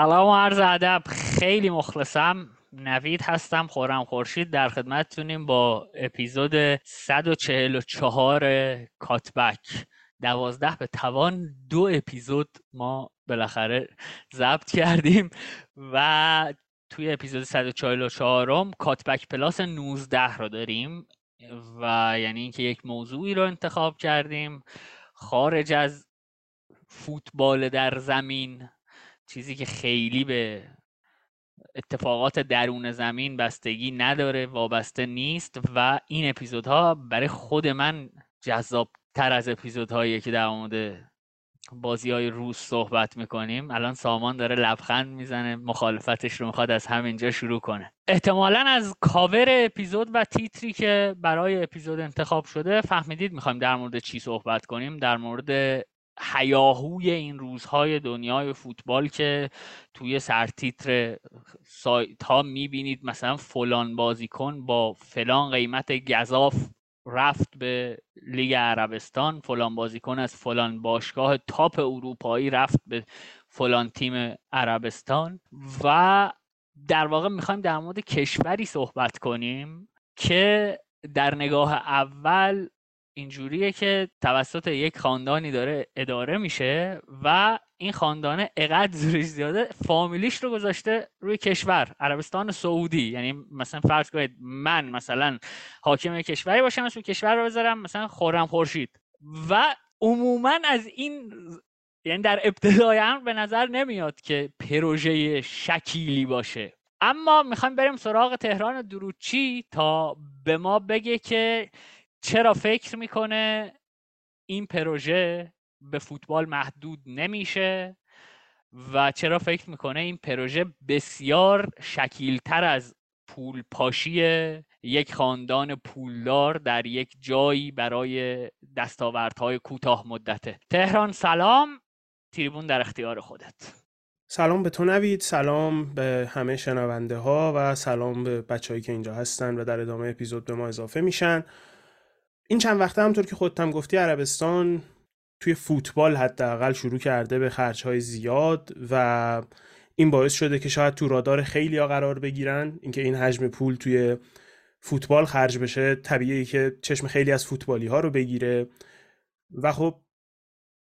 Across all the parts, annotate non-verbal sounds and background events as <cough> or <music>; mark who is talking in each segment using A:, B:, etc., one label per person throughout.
A: سلام و عرض ادب. خیلی مخلصم. نوید هستم خورم خورشید. در خدمتتونیم با اپیزود 144 کاتبک. دوازده به توان دو اپیزود ما بالاخره ضبط کردیم و توی اپیزود 144 کاتبک پلاس 19 رو داریم و یعنی اینکه یک موضوعی رو انتخاب کردیم. خارج از فوتبال در زمین چیزی که خیلی به اتفاقات درون زمین بستگی نداره وابسته نیست و این اپیزودها برای خود من جذاب تر از اپیزودهایی که در مورد بازی های روز صحبت می‌کنیم. الان سامان داره لبخند می‌زنه مخالفتش رو می‌خواد از همینجا شروع کنه. احتمالا از کاور اپیزود و تیتری که برای اپیزود انتخاب شده فهمیدید می‌خوایم در مورد چی صحبت کنیم؟ در مورد هیاهوی این روزهای دنیای فوتبال که توی سرتیتر سایت ها می‌بینید مثلا فلان بازیکن با فلان قیمت گذاف رفت به لیگ عربستان فلان بازیکن از فلان باشگاه تاپ اروپایی رفت به فلان تیم عربستان و در واقع می‌خوایم در مورد کشوری صحبت کنیم که در نگاه اول اینجوریه که توسط یک خاندانی داره اداره میشه و این خاندانه اقدر زورش زیاده فامیلیش رو گذاشته روی کشور عربستان سعودی. یعنی مثلا فرض کنید من مثلا حاکم کشوری باشم اسم کشور رو بذارم مثلا خورم خورشید. و عموما از این یعنی در ابتدای هم به نظر نمیاد که پروژه شکیلی باشه. اما می‌خوایم بریم سراغ تهران دروچی تا به ما بگه که چرا فکر می‌کنه این پروژه به فوتبال محدود نمیشه و چرا فکر می‌کنه این پروژه بسیار شکیلتر از پول پاشی یک خاندان پولدار در یک جایی برای دستاوردهای کوتاه مدته؟ تهران سلام. تریبون در اختیار خودت.
B: سلام به تو نوید سلام به همه شنونده ها و سلام به بچههایی که اینجا هستن و در ادامه اپیزود به ما اضافه میشن. این چند وقته همطور که خودت هم گفتی عربستان توی فوتبال حداقل شروع کرده به خرجهای زیاد و این باعث شده که شاید تو رادار خیلی ها قرار بگیرن. اینکه این حجم پول توی فوتبال خرج بشه طبیعی که چشم خیلی از فوتبالی ها رو بگیره. و خب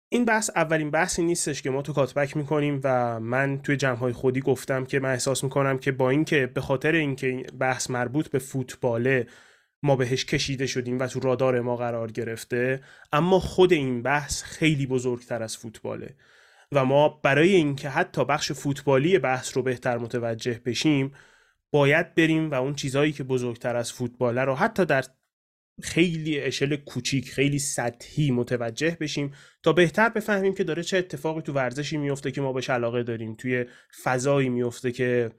B: این بحث اولین بحثی نیستش که ما تو کاتبک می‌کنیم و من توی جمعهای خودی گفتم که من احساس می‌کنم که با اینکه به خاطر اینکه بحث مربوط به فوتباله ما بهش کشیده شدیم و تو رادار ما قرار گرفته اما خود این بحث خیلی بزرگتر از فوتباله. و ما برای اینکه حتی بخش فوتبالی بحث رو بهتر متوجه بشیم باید بریم و اون چیزهایی که بزرگتر از فوتباله رو حتی در خیلی اشل کوچیک خیلی سطحی متوجه بشیم تا بهتر بفهمیم که داره چه اتفاقی تو ورزشی میفته که ما بهش علاقه داریم. توی فضایی میفته که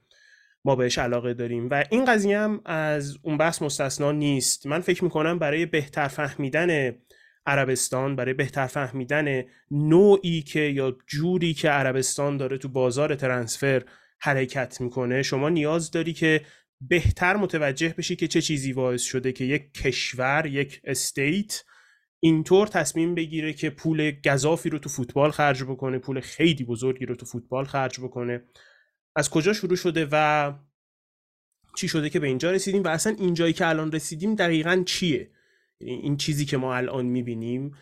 B: ما بهش علاقه داریم. و این قضیه هم از اون بحث مستثنا نیست. من فکر می‌کنم برای بهتر فهمیدن عربستان برای بهتر فهمیدن نوعی که یا جوری که عربستان داره تو بازار ترنسفر حرکت می‌کنه شما نیاز داری که بهتر متوجه بشی که چه چیزی باعث شده که یک کشور یک استیت اینطور تصمیم بگیره که پول گذافی رو تو فوتبال خرج بکنه پول خیلی بزرگی رو تو فوتبال خرج بکنه. از کجا شروع شده و چی شده که به اینجا رسیدیم و اصلا اینجایی که الان رسیدیم دقیقا چیه؟ یعنی این چیزی که ما الان می‌بینیم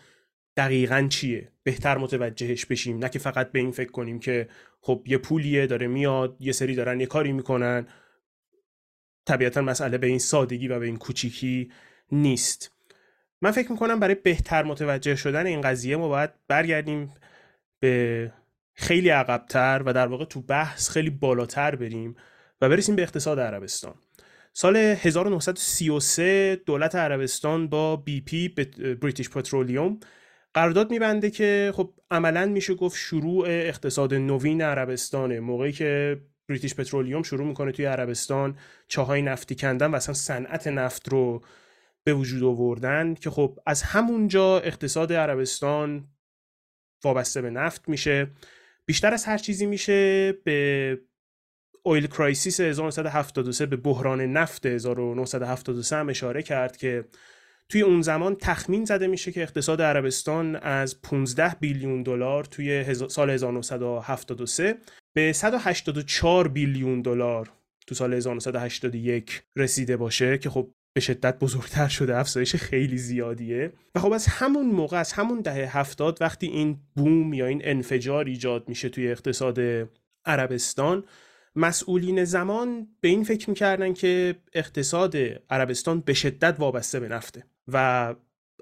B: دقیقا چیه؟ بهتر متوجهش بشیم نه که فقط به این فکر کنیم که خب یه پولیه داره میاد یه سری دارن یه کاری می‌کنن. طبیعتا مسئله به این سادگی و به این کوچیکی نیست. من فکر می‌کنم برای بهتر متوجه شدن این قضیه ما باید برگردیم به خیلی عقبتر و در واقع تو بحث خیلی بالاتر بریم و برسیم به اقتصاد عربستان. سال 1933 دولت عربستان با بی پی بریتیش پترولیوم قرارداد میبنده که خب عملا میشه گفت شروع اقتصاد نوین عربستانه. موقعی که بریتیش پترولیوم شروع می‌کنه توی عربستان چاهای نفتی کندن و اصلا صنعت نفت رو به وجود آوردن که خب از همونجا اقتصاد عربستان وابسته به نفت میشه. بیشتر از هر چیزی میشه به اویل کرایسیس 1973 به بحران نفت 1973 هم اشاره کرد که توی اون زمان تخمین زده میشه که اقتصاد عربستان از 15 بیلیون دلار توی سال 1973 به 184 بیلیون دلار تو سال 1981 رسیده باشه که خب به شدت بزرگتر شده افزایش خیلی زیادیه. و خب از همون موقع از همون دهه هفتاد وقتی این بوم یا این انفجار ایجاد میشه توی اقتصاد عربستان مسئولین زمان به این فکر می‌کردن که اقتصاد عربستان به شدت وابسته به نفته و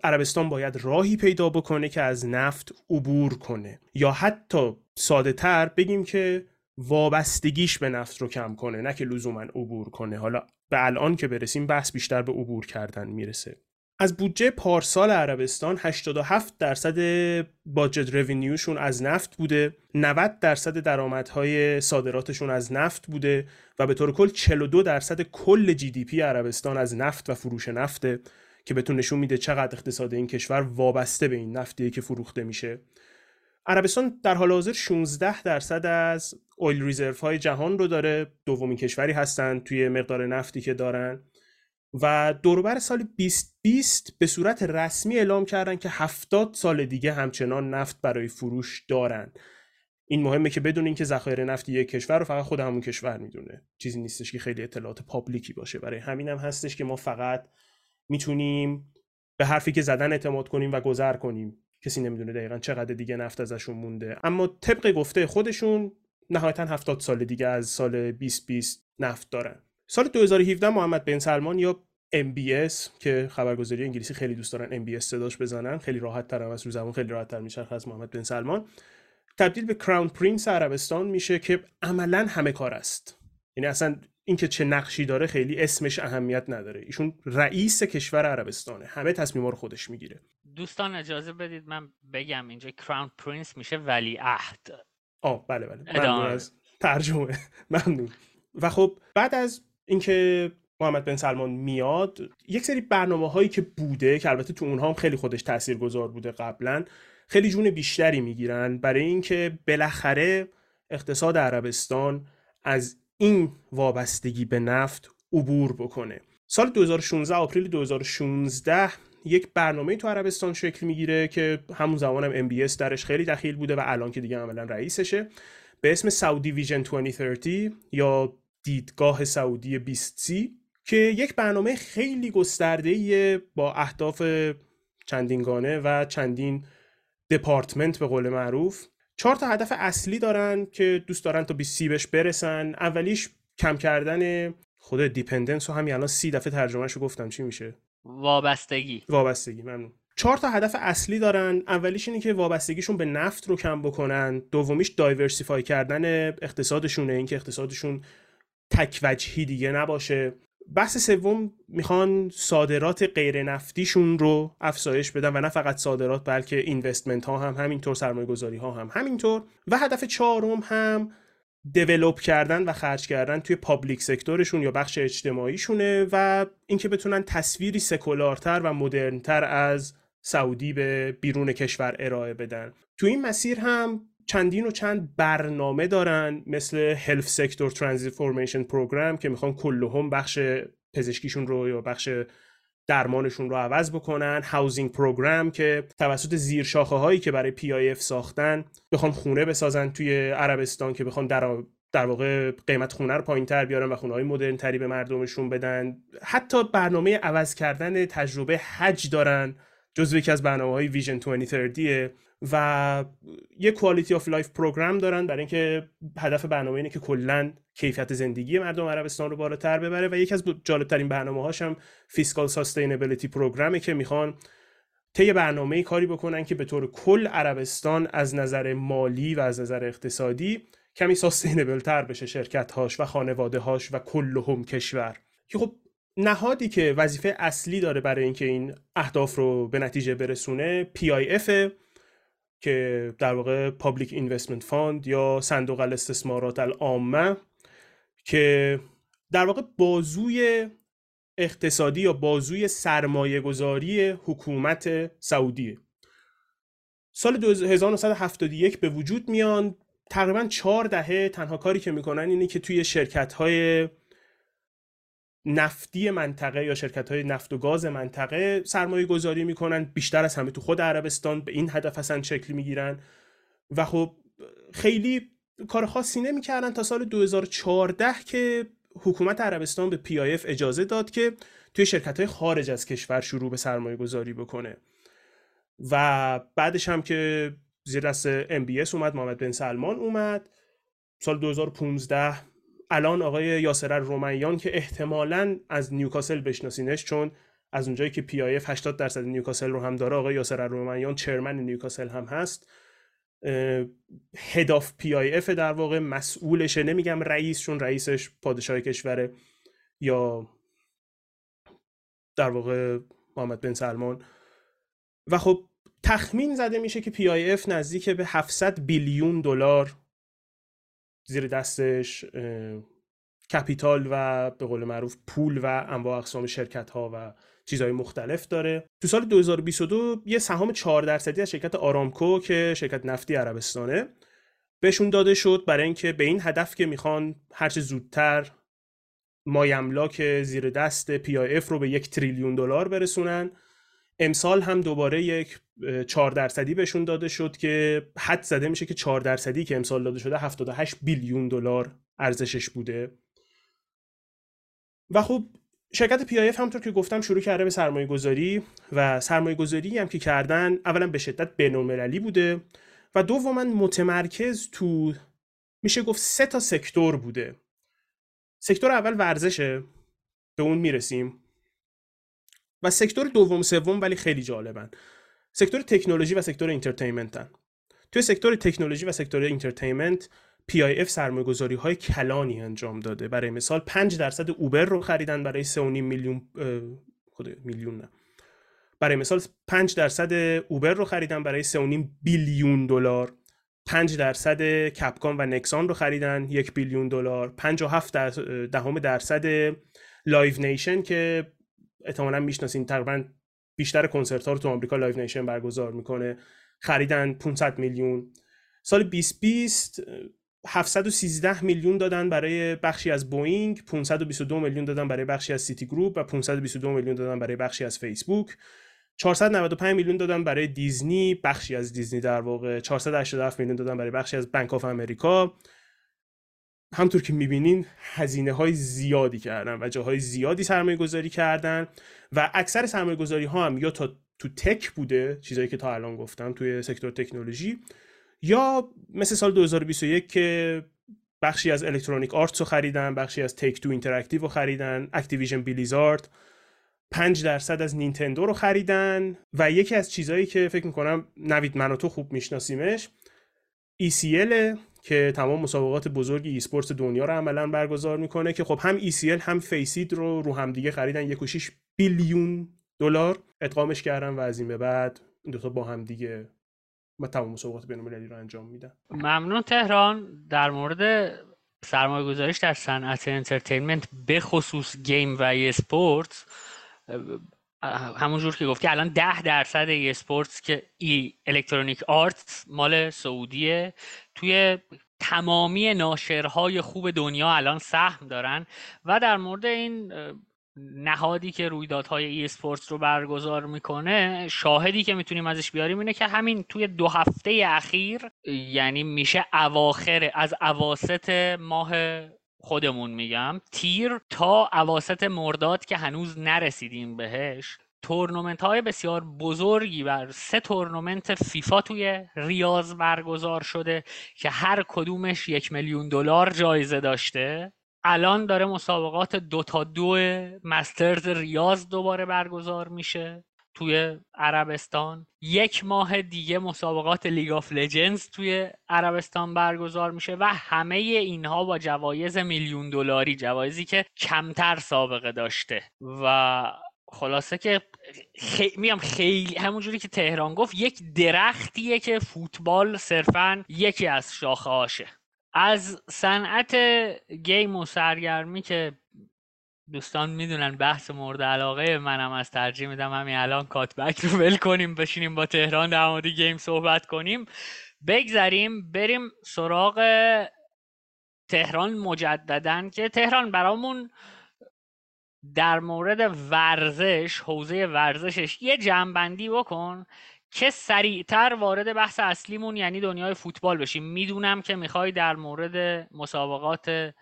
B: عربستان باید راهی پیدا بکنه که از نفت عبور کنه. یا حتی ساده تر بگیم که وابستگیش به نفت رو کم کنه نه که لزوما عبور کنه. حالا به الان که برسیم بحث بیشتر به عبور کردن می‌رسه. از بودجه پارسال عربستان 87 درصد باجت رونیوشون از نفت بوده 90 درصد درآمدهای صادراتشون از نفت بوده و به طور کل 42 درصد کل جی دی پی عربستان از نفت و فروش نفته که بهتون نشون میده چقدر اقتصاد این کشور وابسته به این نفتیه که فروخته میشه. عربستان در حال حاضر 16 درصد از اویل ریزرو های جهان رو داره دومین کشوری هستن توی مقدار نفتی که دارن و دوربر سال 2020 به صورت رسمی اعلام کردن که 70 سال دیگه همچنان نفت برای فروش دارن. این مهمه که بدون اینکه ذخایر نفتی یک کشور رو فقط خود همون کشور می‌دونه. چیزی نیستش که خیلی اطلاعات پابلیکی باشه. برای همین هم هستش که ما فقط می‌تونیم به حرفی که زدن اعتماد کنیم و گذر کنیم. کسی نمی‌دونه دقیقا چقدر دیگه نفت ازشون مونده. اما طبق گفته خودشون نهایتا 70 سال دیگه از سال 2020 نفت دارن. سال 2017 محمد بن سلمان یا MBS که خبرگزاری انگلیسی خیلی دوست دارن MBS صداش بزنن خیلی راحت تر از رو زمان خیلی راحت تر میشه از محمد بن سلمان. تبدیل به crown prince عربستان میشه که عملا همه کار است. یعنی اصلا اینکه چه نقشی داره خیلی اسمش اهمیت نداره. ایشون رئیس کشور عربستانه. همه تصمیما رو خودش می‌گیره.
A: دوستان اجازه بدید من بگم اینجا crown prince میشه ولی عهد
B: آه بله بله. ممنون از ترجمه. <laughs> ممنون. و خب بعد از اینکه محمد بن سلمان میاد یک سری برنامه هایی که بوده که البته تو اونها هم خیلی خودش تاثیرگذار بوده قبلا خیلی جون بیشتری می‌گیرن. برای اینکه بالاخره اقتصاد عربستان از این وابستگی به نفت عبور بکنه. سال 2016 آپریل 2016 یک برنامه تو عربستان شکل می‌گیره که همون زمان هم MBS درش خیلی دخیل بوده و الان که دیگه عملا رئیسشه. به اسم سعودی ویژن 2030 یا دیدگاه سعودی 2030 که یک برنامه خیلی گسترده با اهداف چندین ارگان و چندین دپارتمنت به قول معروف. چهار تا هدف اصلی دارن که دوست دارن تا 20 بهش برسن. اولیش کم کردن خود dependence رو همین الان سی دفعه ترجمهش رو گفتم چی میشه؟
A: وابستگی.
B: وابستگی ممنون. چهار تا هدف اصلی دارن. اولیش اینه که وابستگیشون به نفت رو کم بکنن. دومیش diversify کردن اقتصادشونه اینکه اقتصادشون تک وجهی دیگه نباشه. بحث سوم می‌خوان صادرات غیر نفتیشون رو افزایش بدن و نه فقط صادرات بلکه investment ها هم همینطور سرمایه گذاری ها هم. همینطور. و هدف چهارم هم develop کردن و خرج کردن توی public sector شون یا بخش اجتماعیشونه و اینکه بتونن تصویری سکولارتر و مدرنتر از سعودی به بیرون کشور ارائه بدن. تو این مسیر هم چندین و چند برنامه دارن مثل health sector transformation program که می‌خوان کلهم بخش پزشکیشون رو یا بخش درمانشون رو عوض بکنن. housing program که توسط زیر شاخه هایی که برای PIF ساختن بخوان خونه بسازن توی عربستان که بخوان در در واقع قیمت خونه رو پایین تر بیارن و خونه های مدرن تری به مردمشون بدن. حتی برنامه عوض کردن تجربه حج دارن جزو یکی از برنامه های vision 2030 و یه quality of life program دارن برای اینکه هدف برنامه اینه که کلا کیفیت زندگی مردم عربستان رو بالاتر ببره و یکی از جالبترین برنامه هاش هم fiscal sustainability program ه که می‌خوان طی برنامه کاری بکنن که به طور کل عربستان از نظر مالی و از نظر اقتصادی کمی sustainable تر بشه شرکت هاش و خانواده هاش و کل هم کشور. که خب نهادی که وظیفه اصلی داره برای اینکه این اهداف رو به نتیجه برسونه PIF که در واقع public investment fund یا صندوق الاستثمارات العامة که در واقع بازوی اقتصادی یا بازوی سرمایه گذاری حکومت سعودیه. سال 1971 به وجود میان تقریبا چهار دهه تنها کاری که می‌کنن اینه که توی شرکت های نفتی منطقه یا شرکت های نفت و گاز منطقه سرمایه گذاری می‌کنن بیشتر از همه تو خود عربستان به این هدف هستن شکل می‌گیرن. و خب خیلی کار خاصی نمی‌کردن تا سال 2014 که حکومت عربستان به PIF اجازه داد که توی شرکت های خارج از کشور شروع به سرمایه گذاری بکنه. و بعدش هم که زیر دست MBS اومد محمد بن سلمان اومد. سال 2015 الان آقای یاسر رمیان که احتمالا از نیوکاسل بشناسینش چون از اونجایی که PIF 80 درصد نیوکاسل رو هم داره آقای یاسر رمیان chairman نیوکاسل هم هست. head of PIF در واقع مسئولشه. نمیگم رئیس چون رئیسش پادشاه کشوره یا در واقع محمد بن سلمان. و خب تخمین زده میشه که PIF نزدیک به 700 billion دلار زیر دستش capital و به قول معروف پول و انواع اقسام شرکت ها و چیزهای مختلف داره. تو سال 2022 یه سهام 4 درصدی از شرکت آرامکو که شرکت نفتی عربستانه بهشون داده شد برای اینکه به این هدف که می‌خوان هرچه زودتر مایملاک زیر دست PIF رو به یک تریلیون دلار برسونن. امسال هم دوباره یک 4 درصدی بهشون داده شد که حدس زده میشه که 4 درصدی که امسال داده شده 78 billion دلار ارزشش بوده. و خب شرکت PIF همونطور که گفتم شروع کرده به سرمایه گذاری و سرمایه گذاری هم که کردن اولا به شدت بین‌المللی بوده و دوما متمرکز تو میشه گفت سه تا sector بوده. sector اول ورزشه به اون می‌رسیم. و sector دوم سوم ولی خیلی جالبن. sector تکنولوژی و sector entertainment ن توی sector تکنولوژی و sector entertainment PIF سرمایه گذاری های کلانی انجام داده. برای مثال 5 درصد اوبر رو خریدن برای 3.5 میلیون خود میلیون نه. برای مثال 5 درصد اوبر رو خریدن برای 3.5 billion دلار. 5 درصد Capcom و Nexon رو خریدن یک billion دلار. 57 دهم درصد Live Nation که احتمالا می‌شناسین تقریبا بیشتر کنسرت ها رو تو آمریکا Live Nation برگزار می‌کنه. خریدن 500 میلیون. سال 2020 713 میلیون دادن برای بخشی از بوینگ 522 میلیون دادن برای بخشی از Citigroup و 522 میلیون دادن برای بخشی از فیسبوک. 495 میلیون دادن برای دیزنی بخشی از دیزنی در واقع. 487 میلیون دادن برای بخشی از Bank of America همطور که می‌بینین هزینه های زیادی کردن و جاهای زیادی سرمایه گذاری کردن و اکثر سرمایه گذاری ها هم یا تا تو tech بوده چیزایی که تا الان گفتم توی sector تکنولوژی یا مثل سال 2021 که بخشی از Electronic Arts رو خریدن بخشی از Take-Two Interactive رو خریدن Activision Blizzard 5 درصد از نینتندو رو خریدن و یکی از چیزهایی که فکر می‌کنم نوید من و تو خوب میشناسیمش ESL که تمام مسابقات بزرگ esport دنیا رو عملا برگزار می‌کنه که خب هم ESL هم FACEIT رو رو هم دیگه خریدن 1.6 billion دلار ادغامش کردن و از این به بعد این دوتا با هم دیگه و تمام مسابقات بین‌المللی رو انجام میدن.
A: ممنون تهران. در مورد سرمایه گذاریش در صنعت entertainment به خصوص game و اسپورت همونجور که گفتی الان ده درصد esport که EA Electronic Arts مال سعودیه. توی تمامی ناشرهای خوب دنیا الان سهم دارن و در مورد این نهادی که رویدادهای esports رو برگزار می‌کنه شاهدی که می‌تونیم ازش بیاریم اینه که همین توی دو هفته اخیر یعنی میشه اواخر از اواسط ماه خودمون میگم تیر تا اواسط مرداد که هنوز نرسیدیم بهش. تورنمنت های بسیار بزرگی بر سه تورنمنت فیفا توی ریاض برگزار شده که هر کدومش یک میلیون دلار جایزه داشته. الان داره مسابقات Dota 2 Masters ریاض دوباره برگزار میشه توی عربستان. یک ماه دیگه مسابقات League of Legends توی عربستان برگزار میشه و همه اینها با جوایز میلیون دلاری جوایزی که کمتر سابقه داشته و خلاصه که خی... میگم خیلی همونجوری که تهران گفت یک درختیه که فوتبال صرفا یکی از شاخه هاشه. از صنعت گیم و سرگرمی که دوستان می‌دونن بحث مورد علاقه منم از ترجیح میدم همین الان کاتبک رو ول کنیم بشینیم با تهران در مورد گیم صحبت کنیم. بگذریم بریم سراغ تهران مجددن که تهران برامون در مورد ورزش حوزه ورزشش یه جنبندی بکن که سریعتر وارد بحث اصلیمون یعنی دنیای فوتبال بشیم. می‌دونم که می‌خوای در مورد مسابقات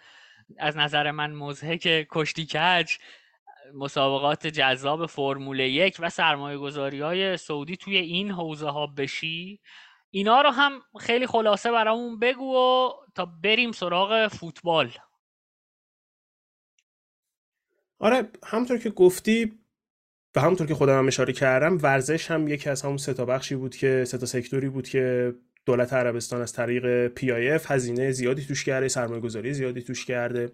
A: از نظر من مزهک کشتی کج مسابقات جذاب فرمول یک و سرمایه گذاری های سعودی توی این حوزه ها بشی. اینا رو هم خیلی خلاصه برامون بگو و تا بریم سراغ فوتبال.
B: آره همونطور که گفتی و همونطور که خودم هم اشاره کردم ورزش هم یکی از همون سه بخشی بود که سه تا سکتوری بود که دولت عربستان از طریق PIF هزینه زیادی توش کرده سرمایه گذاری زیادی توش کرده.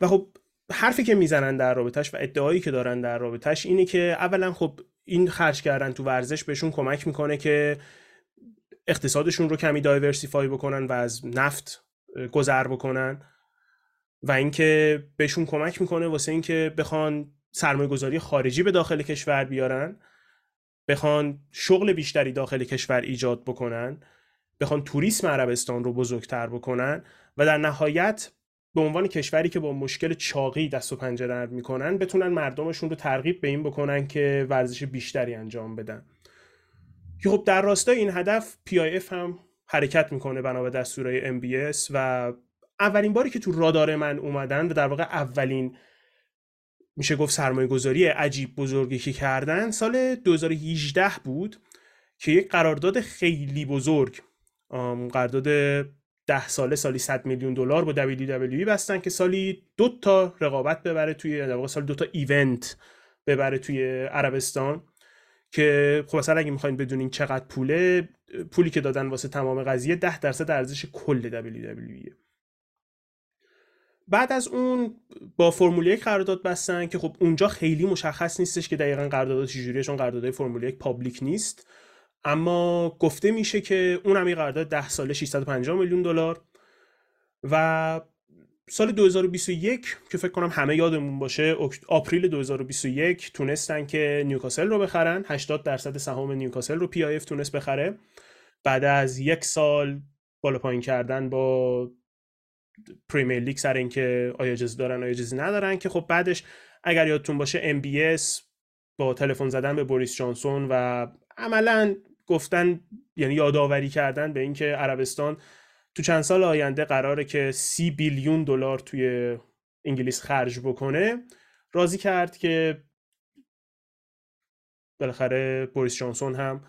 B: و خب حرفی که می‌زنن در رابطش و ادعایی که دارن در رابطش اینه که اولا خب این خرج کردن تو ورزش بهشون کمک می‌کنه که اقتصادشون رو کمی دایورسیفای بکنن و از نفت گذر بکنن. و اینکه بهشون کمک می‌کنه واسه اینکه بخوان سرمایه گذاری خارجی به داخل کشور بیارن بخوان شغل بیشتری داخل کشور ایجاد بکنن بخوان توریسم عربستان رو بزرگتر بکنن و در نهایت به عنوان کشوری که با مشکل چاقی دست و پنجه نرم می‌کنن بتونن مردمشون رو ترغیب به این بکنن که ورزش بیشتری انجام بدن. که خب در راستای این هدف PIF هم حرکت می‌کنه بنا به دستورهای MBS و اولین باری که تو رادار من اومدن و در واقع اولین میشه گفت سرمایه گذاری عجیب بزرگی که کردن سال 2018 بود که یک قرارداد خیلی بزرگ قرارداد ده ساله سالی 100 میلیون دلار با WWE بستن که سالی دو تا رقابت ببره توی در واقع سال دو تا ایونت ببره توی عربستان که خب مثلا اگه می‌خواین بدونین چقدر پوله پولی که دادن واسه تمام قضیه 10 درصد ارزش کل WWE بعد از اون با فرمول یک قرارداد بستن که خب اونجا خیلی مشخص نیستش که دقیقا قرارداد چجوریه چون قراردادهای فرمول یک پابلیک نیست. اما گفته میشه که اون هم قرارداد 10 ساله 650 میلیون دلار و سال 2021 که فکر کنم همه یادمون باشه April 2021 تونستن که نیوکاسل رو بخرن. 80 درصد سهام نیوکاسل رو PIF تونست بخره. بعد از یک سال بالا پایین کردن با Premier League سر اینکه آیا اجازه دارن آیا اجازه ندارن. که خب بعدش اگر یادتون باشه بی با تلفن زدن به بوریس جانسون و عملا گفتن یعنی یادآوری کردن به اینکه عربستان تو چند سال آینده قراره که سی billion دلار توی انگلیس خرج بکنه راضی کرد که بالاخره بوریس جانسون هم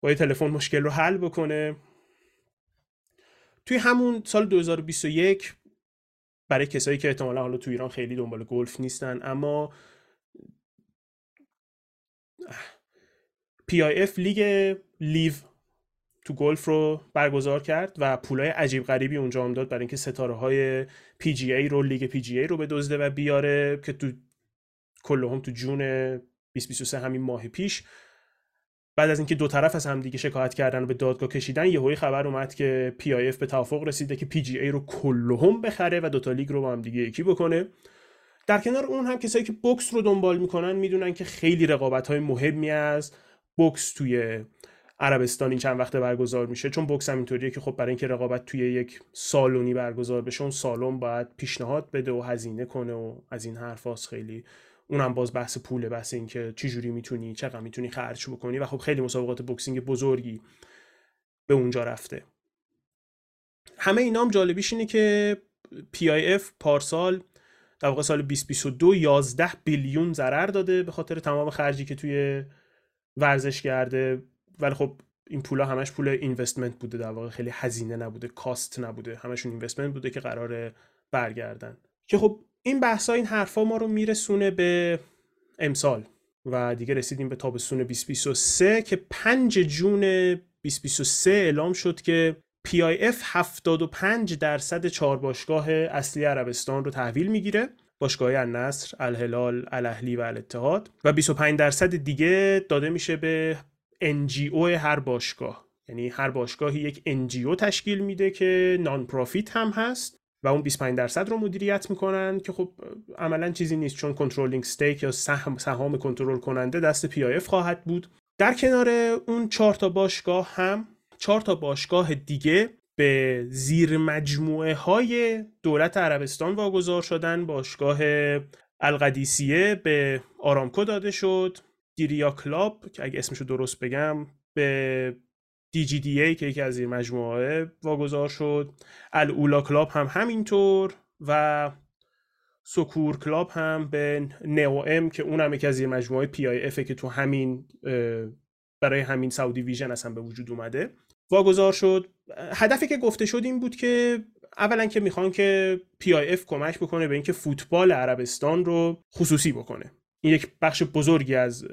B: با یه تلفن مشکل رو حل بکنه. توی همون سال 2021 برای کسایی که احتمالا حالا تو ایران خیلی دنبال گلف نیستن اما PIF لیگ LIV تو گلف رو برگزار کرد و پولای عجیب غریبی اونجا هم داد برای اینکه ستاره های PGA رو لیگ PGA رو به دزده و بیاره که تو کلهم تو جون 2023 همین ماه پیش. بعد از اینکه دو طرف از همدیگه شکایت کردن و به دادگاه کشیدن یهویی خبر اومد که PIF به توافق رسیده که PGA رو کلهم بخره و دوتا لیگ رو با هم دیگه یکی بکنه. در کنار اون هم کسایی که بوکس رو دنبال می‌کنن می‌دونن که خیلی رقابت های مهمی از بوکس توی عربستان این چند وقته برگزار میشه. چون بوکس هم اینطوریه که خب برای اینکه رقابت توی یک سالونی برگزار بشه اون سالن باید پیشنهاد بده و هزینه کنه و از این حرفاست خیلی اونم باز بحث پوله بحث اینکه چه جوری می‌تونی چقدر می‌تونی خرج بکنی. و خب خیلی مسابقات بوکسینگ بزرگی به اونجا رفته. همه اینا هم جالبیش اینه که PIF پارسال در واقع سال 2022 11 بیلیون ضرر داده به خاطر تمام خرجی که توی ورزش کرده. ولی خب این پولا همش پول اینوستمنت بوده. در واقع خیلی هزینه نبوده کاست نبوده. همشون اینوستمنت بوده که قرار برگردن. که خب این بحثا این حرفا ما رو میرسونه به امسال و دیگه رسیدیم به تابستون 2023 که 5 جون 2023 اعلام شد که PIF 75 درصد چهار باشگاه اصلی عربستان رو تحویل می‌گیره. باشگاه النصر، الهلال، الاهلی و الاتحاد. و 25 درصد دیگه داده میشه به NGO هر باشگاه. یعنی هر باشگاهی یک NGO تشکیل میده که نان پروفیت هم هست. و اون 25 درصد رو مدیریت می‌کنن که خب عملا چیزی نیست چون controlling stake یا سهم سهام کنترل کننده دست PIF خواهد بود. در کنار اون چهار تا باشگاه هم چهار تا باشگاه دیگه به زیر مجموعه های دولت عربستان واگذار شدن. باشگاه القدیسیه به آرامکو داده شد. دیریا club که اگه اسمشو درست بگم به ای که یکی از این مجموعه واگذار شد. العلا club هم همینطور و سکور club هم به NEOM که اونم یکی از این مجموعه PIF ه که تو همین برای همین Saudi Vision اصلا به وجود اومده واگذار شد. هدفی که گفته شد این بود که اولا که می‌خوان که PIF کمک بکنه به اینکه فوتبال عربستان رو خصوصی بکنه. این یک بخش بزرگی از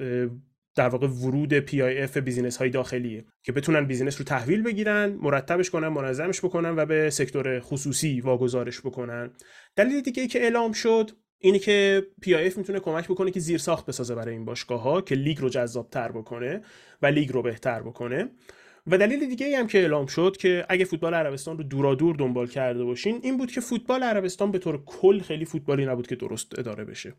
B: در واقع ورود PIF business های داخلیه که بتونن business رو تحویل بگیرن مرتبش کنن منظمش بکنن و به sector خصوصی واگذارش بکنن. دلیل دیگه ای که اعلام شد اینه که PIF می‌تونه کمک بکنه که زیر ساخت بسازه برای این باشگاه ها که لیگ رو جذاب تر بکنه و لیگ رو بهتر بکنه. و دلیل دیگه ای هم که اعلام شد که اگه فوتبال عربستان رو دورا دور دنبال کرده باشین این بود که فوتبال عربستان به طور کل خیلی فوتبالی نبود که درست اداره بشه.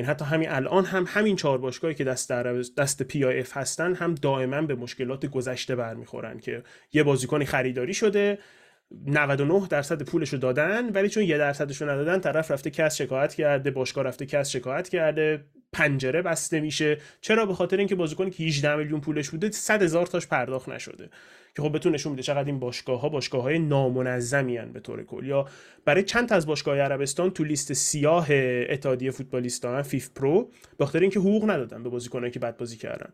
B: یعنی حتی همین الان هم همین چهار باشگاهی که دست دست PIF هستن هم دائما به مشکلات گذشته برمیخورن که یه بازیکنی خریداری شده 99 درصد پولش رو دادن ولی چون یه درصدش رو ندادن طرف رفته CAS شکایت کرده باشگاه رفته CAS شکایت کرده پنجره بسته میشه. چرا؟ به خاطر اینکه بازیکنی که 18 میلیون پولش بوده 100 هزار تاش پرداخت نشده. که خب بهتون نشون میده چقدر این باشگاه ها باشگاه های نامنظمی به طور کل یا برای چند از باشگاه عربستان تو لیست سیاه اتحادیه فوتبالیستا FIFPro به خاطر اینکه حقوق ندادن به بازیکنایی که بد بازی کردن.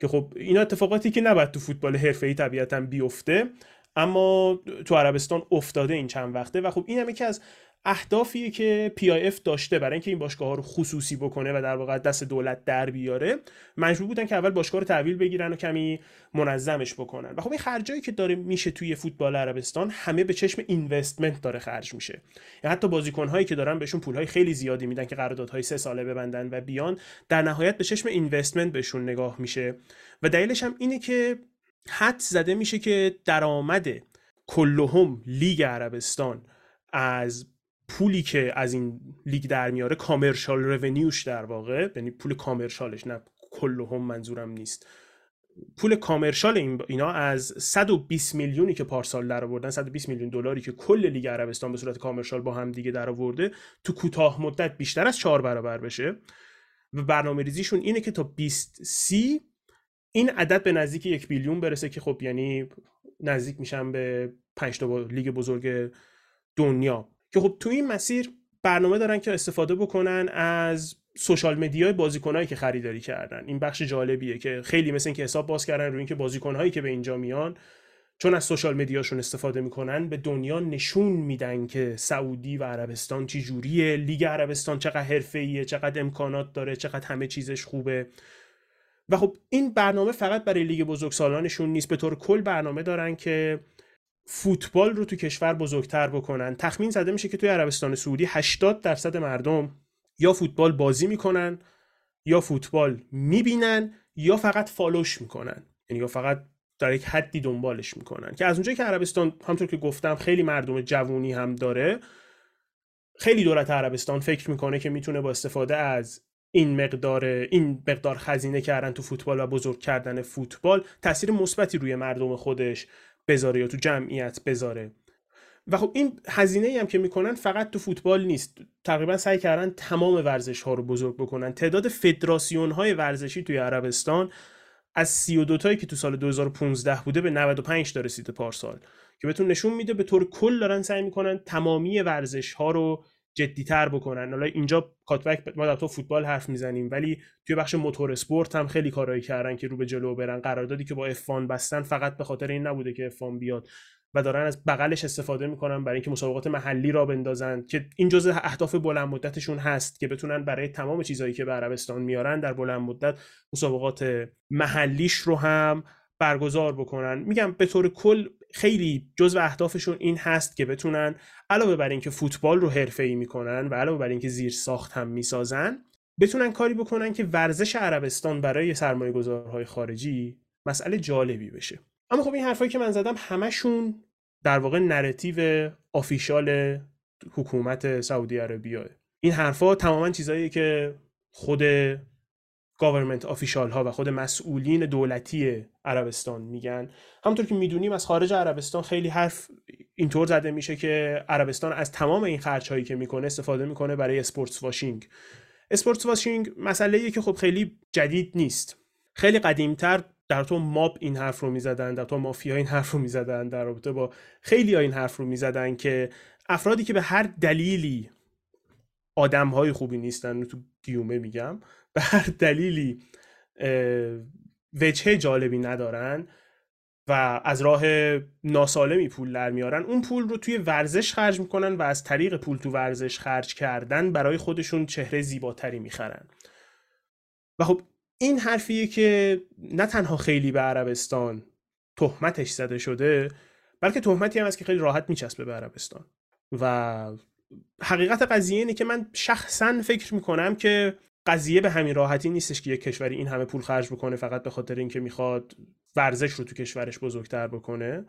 B: که خب اینا اتفاقاتی که نباید تو فوتبال حرفه‌ای طبیعتا بیفته اما تو عربستان افتاده این چند وقته و خب این هم یکی از اهدافیه که PIF داشته برای اینکه این باشگاه ها رو خصوصی بکنه و در واقع دست دولت در بیاره. مجبور بودن که اول باشگاه رو تحویل بگیرن و کمی منظمش بکنن. و خب این خرجایی که داره میشه توی فوتبال عربستان همه به چشم اینوستمنت داره خرج میشه. یا حتی بازیکن هایی که دارن بهشون پول های خیلی زیادی میدن که قراردادهای سه ساله ببندن و بیان در نهایت به چشم اینوستمنت بهشون نگاه میشه. و دلیلش هم اینه که حد زده میشه که درآمد کلهم لیگ عربستان از پولی که از این لیگ در میاره کامرشال رونیوش در واقع یعنی پول کامرشالش نه کلهم منظورم نیست. پول کامرشال این اینا از 120 میلیونی که پارسال در آوردن 120 میلیون دلاری که کل لیگ عربستان به صورت کامرشال با هم دیگه در آورده تو کوتاه مدت بیشتر از چهار برابر بشه. و برنامه ریزیشون اینه که تا 2030 این عدد به نزدیک یک بیلیون برسه که خب یعنی نزدیک میشن به 5 تا لیگ بزرگ دنیا. که خب تو این مسیر برنامه دارن که استفاده بکنن از social media ی بازیکنهایی که خریداری کردن. این بخش جالبیه که خیلی مثل اینکه حساب باز کردن روی اینکه بازیکنهایی که به اینجا میان چون از social media شون استفاده می‌کنن به دنیا نشون میدن که سعودی و عربستان چی جوریه لیگ عربستان چقدر حرفه‌ایه چقدر امکانات داره چقدر همه چیزش خوبه. و خب این برنامه فقط برای لیگ بزرگسالانشون نیست به طور کل برنامه دارن که فوتبال رو تو کشور بزرگتر بکنن. تخمین زده میشه که توی عربستان سعودی 80 درصد مردم یا فوتبال بازی می‌کنن یا فوتبال می‌بینن یا فقط فالوش می‌کنن. یعنی یا فقط در یک حدی دنبالش می‌کنن. که از اونجایی که عربستان همطور که گفتم خیلی مردم جوونی هم داره خیلی دولت عربستان فکر می‌کنه که می‌تونه با استفاده از این مقدار این مقدار خزینه کردن تو فوتبال و بزرگ کردن فوتبال تاثیر مثبتی روی مردم خودش بذاره یا تو جمعیت بذاره. و خب این هزینه هم که می‌کنن فقط تو فوتبال نیست. تقریبا سعی کردن تمام ورزش ها رو بزرگ بکنن. تعداد فدراسیون های ورزشی توی عربستان از 32 تایی که تو سال 2015 بوده به 95 تا رسیده پارسال. که بهتون نشون میده به طور کل دارن سعی می‌کنن تمامی ورزش ها رو جدیتر بکنن. حالا اینجا کاتبک ما در تو فوتبال حرف می‌زنیم ولی توی بخش موتور اسپورت هم خیلی کارایی کردن که رو به جلو برن. قراردادی که با افان بستن فقط به خاطر این نبوده که افان بیاد و دارن از بغلش استفاده می‌کنن برای اینکه مسابقات محلی را بندازن که این جزء اهداف بلند مدتشون هست که بتونن برای تمام چیزهایی که به عربستان میارن در بلند مدت مسابقات محلیش رو هم برگزار بکنن. میگم به طور کل خیلی جزو اهدافشون این هست که بتونن علاوه بر اینکه فوتبال رو حرفه‌ای می‌کنن و علاوه بر اینکه زیر ساخت هم می‌سازن بتونن کاری بکنن که ورزش عربستان برای سرمایه گذارهای خارجی مسئله جالبی بشه. اما خب این حرفایی که من زدم همشون در واقع narrative official حکومت Saudi Arabia ئه این حرفا تماما چیزایی که خود government official ها و خود مسئولین دولتی عربستان میگن. همونطور که می‌دونیم از خارج عربستان خیلی حرف اینطور زده میشه که عربستان از تمام این خرج هایی که می‌کنه استفاده می‌کنه برای sportswashing. sportswashing مسئله که خب خیلی جدید نیست. خیلی قدیمتر در تو mob این حرف رو می‌زدن در تو مافیا این حرف رو می‌زدن در رابطه با خیلی ها این حرف رو می‌زدن که افرادی که به هر دلیلی آدم های خوبی نیستن تو گیومه میگم به هر دلیلی وجهه جالبی ندارن و از راه ناسالمی پول در میارن اون پول رو توی ورزش خرج می‌کنن و از طریق پول تو ورزش خرج کردن برای خودشون چهره زیباتری می‌خرن. و خب این حرفیه که نه تنها خیلی به عربستان تهمتش زده شده بلکه تهمتی هم است که خیلی راحت میچسبه به عربستان. و حقیقت قضیه اینه که من شخصا فکر می‌کنم که قضیه به همین راحتی نیستش که یک کشوری این همه پول خرج بکنه فقط به خاطر اینکه می‌خواد ورزش رو تو کشورش بزرگتر بکنه.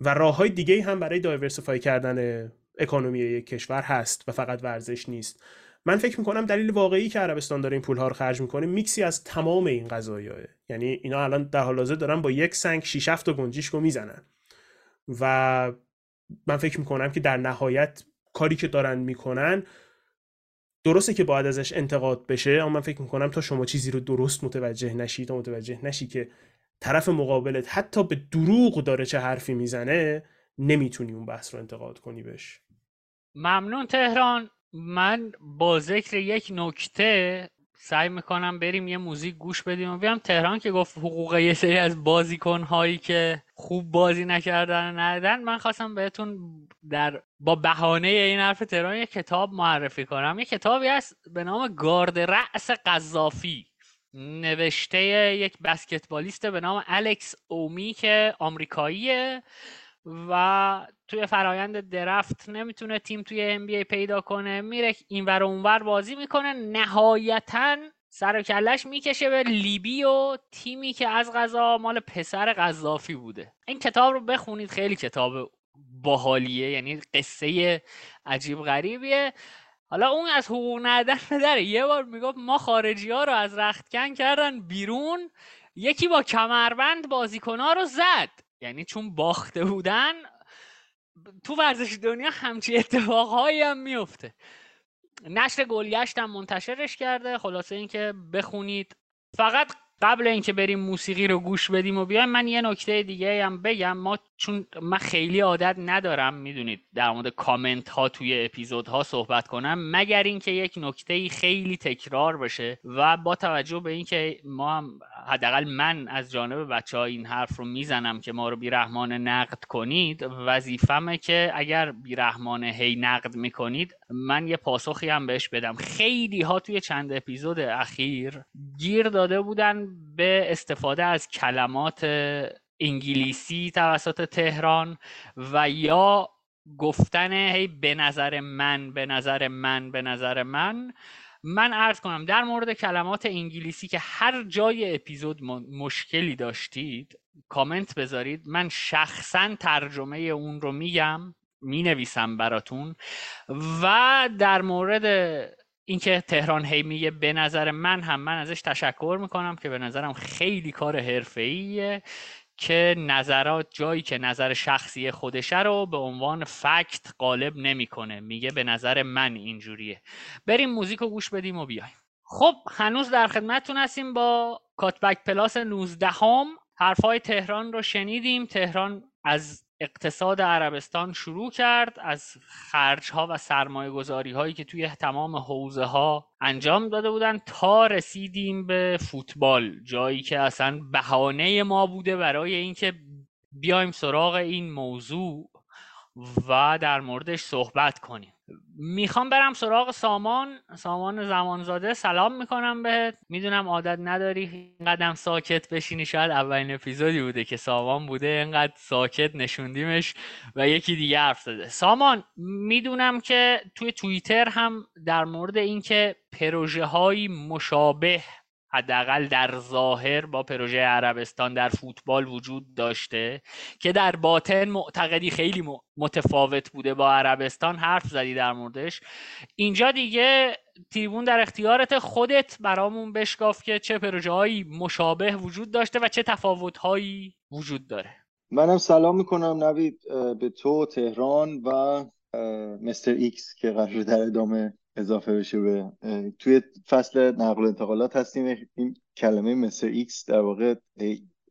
B: و راه های دیگه هم برای دایورسیفای کردن اکانومی یک کشور هست و فقط ورزش نیست. من فکر می‌کنم دلیل واقعی که عربستان داره این پول ها رو خرج می‌کنه میکسی از تمام این قضایاه یعنی اینا الان در حال حاضر دارن با یک سنگ شیش هفت گنجیشکو می‌زنن. و من فکر می‌کنم که در نهایت کاری که دارن می‌کنن درسته که باید ازش انتقاد بشه اما من فکر می‌کنم تا شما چیزی رو درست متوجه نشی تا متوجه نشی که طرف مقابلت حتی به دروغ داره چه حرفی می‌زنه نمی‌تونی اون بحث رو انتقاد کنی بش
A: ممنون تهران. من با ذکر یک نکته سعی می‌کنم بریم یه موزیک گوش بدیم و بیام تهران که گفت حقوق یه سری از بازیکن هایی که خوب بازی نکردن ندن من خواستم بهتون در با بهانه این حرف تهران یه کتاب معرفی کنم. یه کتابی هست به نام گارد رأس قذافی. نوشته یک بسکتبالیست به نام الکس اومی که آمریکاییه و توی فرایند درفت نمی‌تونه تیم توی NBA پیدا کنه. میره اینور و اونور بازی می‌کنه. نهایتا سر و کلش می‌کشه به لیبی و تیمی که از غذا مال پسر قذافی بوده. این کتاب رو بخونید خیلی کتاب باحالیه یعنی قصه عجیب غریبیه. حالا اون از حقوق ندن داره یه بار می‌گفت ما خارجی ها رو از رختکن کردن بیرون یکی با کمربند بازیکن ها رو زد. یعنی چون باخته بودن تو ورزش دنیا همچی اتفاقهایی هم میفته. نشر گلگشت هم منتشرش کرده خلاصه اینکه بخونید. فقط قبل اینکه بریم موسیقی رو گوش بدیم و بیایم من یه نکته دیگه هم بگم. ما چون من خیلی عادت ندارم می‌دونید در مورد کامنت ها توی اپیزود ها صحبت کنم. مگر اینکه یک نکته خیلی تکرار بشه و با توجه به اینکه ما هم حداقل من از جانب بچه ها این حرف رو می‌زنم که ما رو بیرحمان نقد کنید وظیفمه که اگر بیرحمان هی نقد می‌کنید من یه پاسخی هم بهش بدم. خیلی ها توی چند اپیزود اخیر گیر داده بودن به استفاده از کلمات انگلیسی توسط تهران و یا گفتن هی به نظر من به نظر من به نظر من. من عرض کنم در مورد کلمات انگلیسی که هر جای اپیزود مشکلی داشتید کامنت بذارید. من شخصا ترجمه اون رو میگم. می نویسم براتون و در مورد اینکه تهران هی میگه به نظر من هم من ازش تشکر می‌کنم که به نظرم خیلی کار حرفه‌ایه که نظرات جایی که نظر شخصی خودشه رو به عنوان فکت غالب نمی‌کنه. میگه به نظر من اینجوریه. بریم موزیک رو گوش بدیم و بیایم. خب هنوز در خدمتتون هستیم با کاتبک پلاس 19 هم حرفای تهران رو شنیدیم. تهران از اقتصاد عربستان شروع کرد از خرج ها و سرمایه گذاری هایی که توی تمام حوزه ها انجام داده بودن تا رسیدیم به فوتبال جایی که اصلا بهانه ما بوده برای اینکه بیایم سراغ این موضوع. و در موردش صحبت کنیم. می‌خوام برم سراغ سامان. سامان زمانزاده سلام می‌کنم بهت. می‌دونم عادت نداری قدم ساکت بشینی. شاید اولین اپیزودی بوده که سامان بوده. اینقدر ساکت نشوندیمش و یکی دیگه حرف زده. سامان می‌دونم که توی توییتر هم در مورد اینکه پروژه های مشابه حداقل در ظاهر با پروژه عربستان در فوتبال وجود داشته که در باطن معتقدی خیلی متفاوت بوده با عربستان حرف زدی در موردش. اینجا دیگه تریبون در اختیارت خودت برامون بشکاف که چه پروژه هایی مشابه وجود داشته و چه تفاوت هایی وجود داره.
C: منم سلام می‌کنم نوید به تو تهران و Mister X که قرار در ادامه اضافه بشه به توی فصل نقل و انتقالات هستیم. این کلمه Mister X در واقع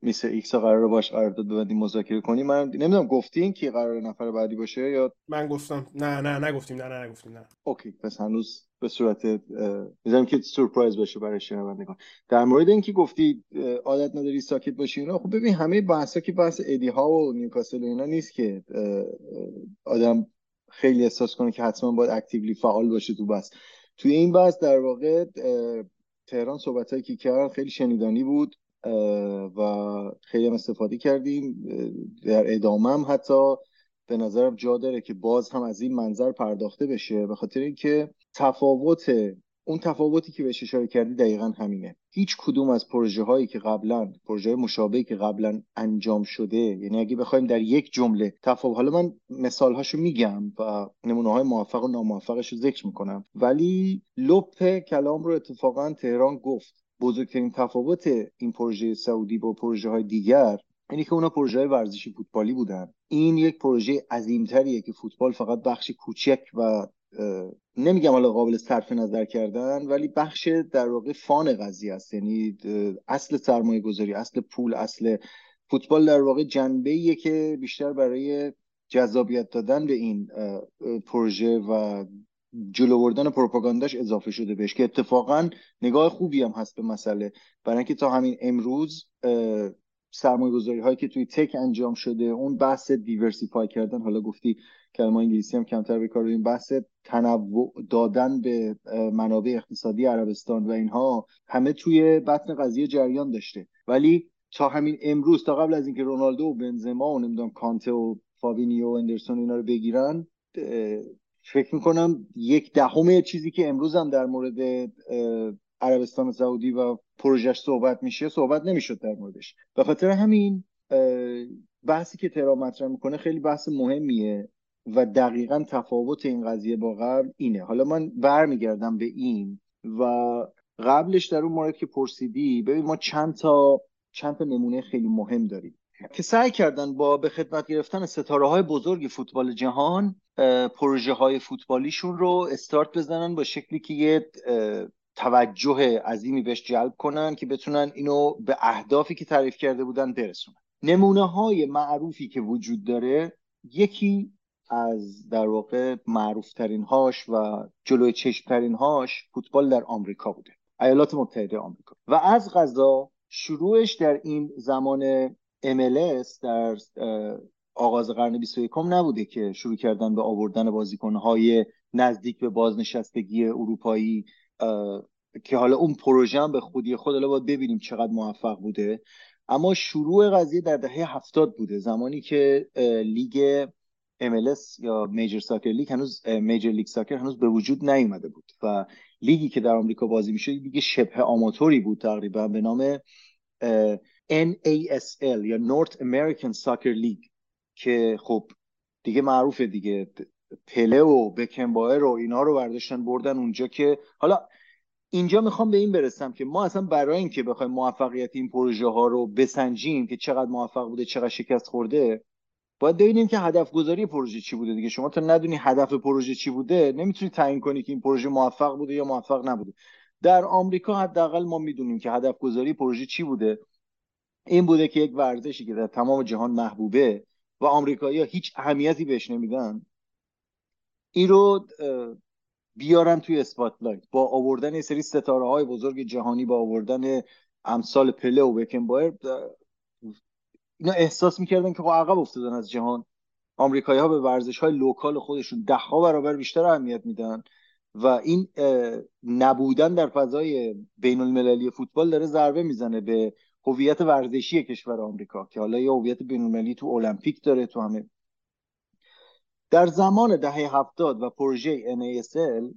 C: Mister X قرار باش قرارداد ببندیم مذاکره کنیم. من نمی‌دونم گفتین که قرار نفر بعدی باشه یا؟
B: من گفتم نه نه نگفتیم نه نه نگفتیم نه.
C: okay پس هنوز به صورت می‌ذارم که سورپرایز باشه برای شنوندگان. در مورد اینکه گفتی عادت نداری ساکت باشی اینا خب ببین همه بحثا که بحث ادی هاو و نیوکاسل و اینا نیست که آدم خیلی احساس کنه که حتما باید actively فعال باشه تو بحث. توی این بحث در واقع تهران صحبت که کرد خیلی شنیدانی بود و خیلی هم استفاده کردیم. در ادامه هم حتی به نظرم جا داره که باز هم از این منظر پرداخته بشه. به خاطر اینکه تفاوت اون تفاوتی که بهش اشاره کردی دقیقا همینه. هیچ کدوم از پروژه هایی که قبلا پروژه مشابهی که قبلا انجام شده یعنی اگه بخوایم در یک جمله تفاوت حالا من مثال هاشو میگم و نمونه های موفق و ناموفقش رو ذکر می‌کنم. ولی لپ کلام رو اتفاقا تهران گفت. بزرگترین تفاوت این پروژه سعودی با پروژه های دیگر اینه که اونا پروژه های ورزشی فوتبالی بودن. این یک پروژه عظیمتریه که فوتبال فقط بخش کوچک و نمیگم حالا قابل صرف نظر کردن ولی بخش در واقع فان قضیه است. یعنی اصل سرمایه گذاری اصل پول اصل فوتبال در واقع جنبه که بیشتر برای جذابیت دادن به این پروژه و جلو بردن پروپاگانداش اضافه شده بهش که اتفاقا نگاه خوبی هم هست به مسئله. برای اینکه تا همین امروز سرمایه گذاری هایی که توی تک انجام شده اون بحث دیورسیفای کردن حالا گفتی کلمه انگلیسی هم کمتر به کار این بحث تنوع دادن به منابع اقتصادی عربستان و اینها همه توی بطن قضیه جریان داشته. ولی تا همین امروز تا قبل از اینکه رونالدو و بنزما و نمی‌دونم کانته و فابینیو و اندرسون اینا رو بگیرن فکر می‌کنم یک دهم چیزی که امروز هم در مورد عربستان سعودی و پروژش صحبت میشه صحبت نمی‌شد در موردش. به خاطر همین بحثی که تهران مطرح می‌کنه خیلی بحث مهمیه. و دقیقا تفاوت این قضیه با قبل اینه. حالا من برمیگردم به این و قبلش در اون مورد که پرسیدی ببین ما چند تا چند تا نمونه خیلی مهم داریم که سعی کردن با به خدمت گرفتن ستاره های بزرگ فوتبال جهان پروژه های فوتبالیشون رو استارت بزنن با شکلی که یه توجه عظیمی بهش جلب کنن که بتونن اینو به اهدافی که تعریف کرده بودن برسونن. نمونه های معروفی که وجود داره یکی از در واقع معروف ترین هاش و جلوی چشم ترین هاش فوتبال در آمریکا بوده. ایالات متحده آمریکا. و از غذا شروعش در این زمان MLS در آغاز قرن 21 نبوده که شروع کردن به آوردن بازیکنهای نزدیک به بازنشستگی اروپایی که حالا اون پروژه هم به خودی خود حالا باید ببینیم چقدر موفق بوده. اما شروع قضیه در دهه هفتاد بوده زمانی که لیگ MLS یا Major Soccer League هنوز Major League Soccer هنوز به وجود نیومده بود و لیگی که در آمریکا بازی می‌شد لیگ شبه آماتوری بود تقریبا به نام NASL یا North American Soccer League که خب دیگه معروفه دیگه پله و بکنبایر و اینا رو برداشتن بردن اونجا که حالا اینجا می‌خوام به این برسم که ما اصلا برای اینکه بخوایم موفقیت این پروژه ها رو بسنجیم که چقدر موفق بوده چقدر شکست خورده باید ببینیم که هدف گذاری پروژه چی بوده دیگه. شما تا ندونی هدف پروژه چی بوده نمی‌تونی تعیین کنی که این پروژه موفق بوده یا موفق نبوده. در آمریکا حداقل ما می‌دونیم که هدف گذاری پروژه چی بوده. این بوده که یک ورزشی که در تمام جهان محبوبه و آمریکایی‌ها هیچ اهمیتی بهش نمیدن این رو بیارن توی spotlight با آوردن یه سری ستاره های بزرگ جهانی با آوردن امثال پله و بکن‌باوئر اینا احساس می‌کردن که خب عقب افتادن از جهان. آمریکایی ها به ورزش های local خودشون ده ها برابر بیشتر اهمیت میدن و این نبودن در فضای بین المللی فوتبال داره ضربه می‌زنه به هویت ورزشی کشور آمریکا که حالا یه هویت بین المللی تو المپیک داره تو همه. در زمان دهه هفتاد و پروژه NASL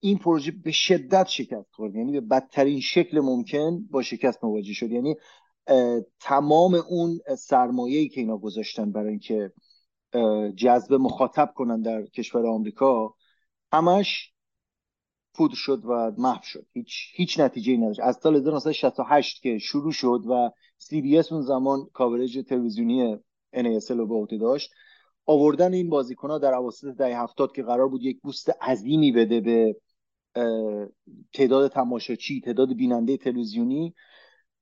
C: این پروژه به شدت شکست خورد. یعنی به بدترین شکل ممکن با شکست مواجه شد. یعنی تمام اون سرمایه‌ای که اینا گذاشتن برای اینکه جذب مخاطب کنن در کشور آمریکا همش پودر شد و محو شد. هیچ هیچ نتیجه ای نداشت. از سال 1968 که شروع شد و سی اس اون زمان کاورج تلویزیونی NASL رو به عهده داشت آوردن این بازیکن ها در اواسط دهه هفتاد که قرار بود یک بوست عظیمی بده به تعداد تماشاچی تعداد بیننده تلویزیونی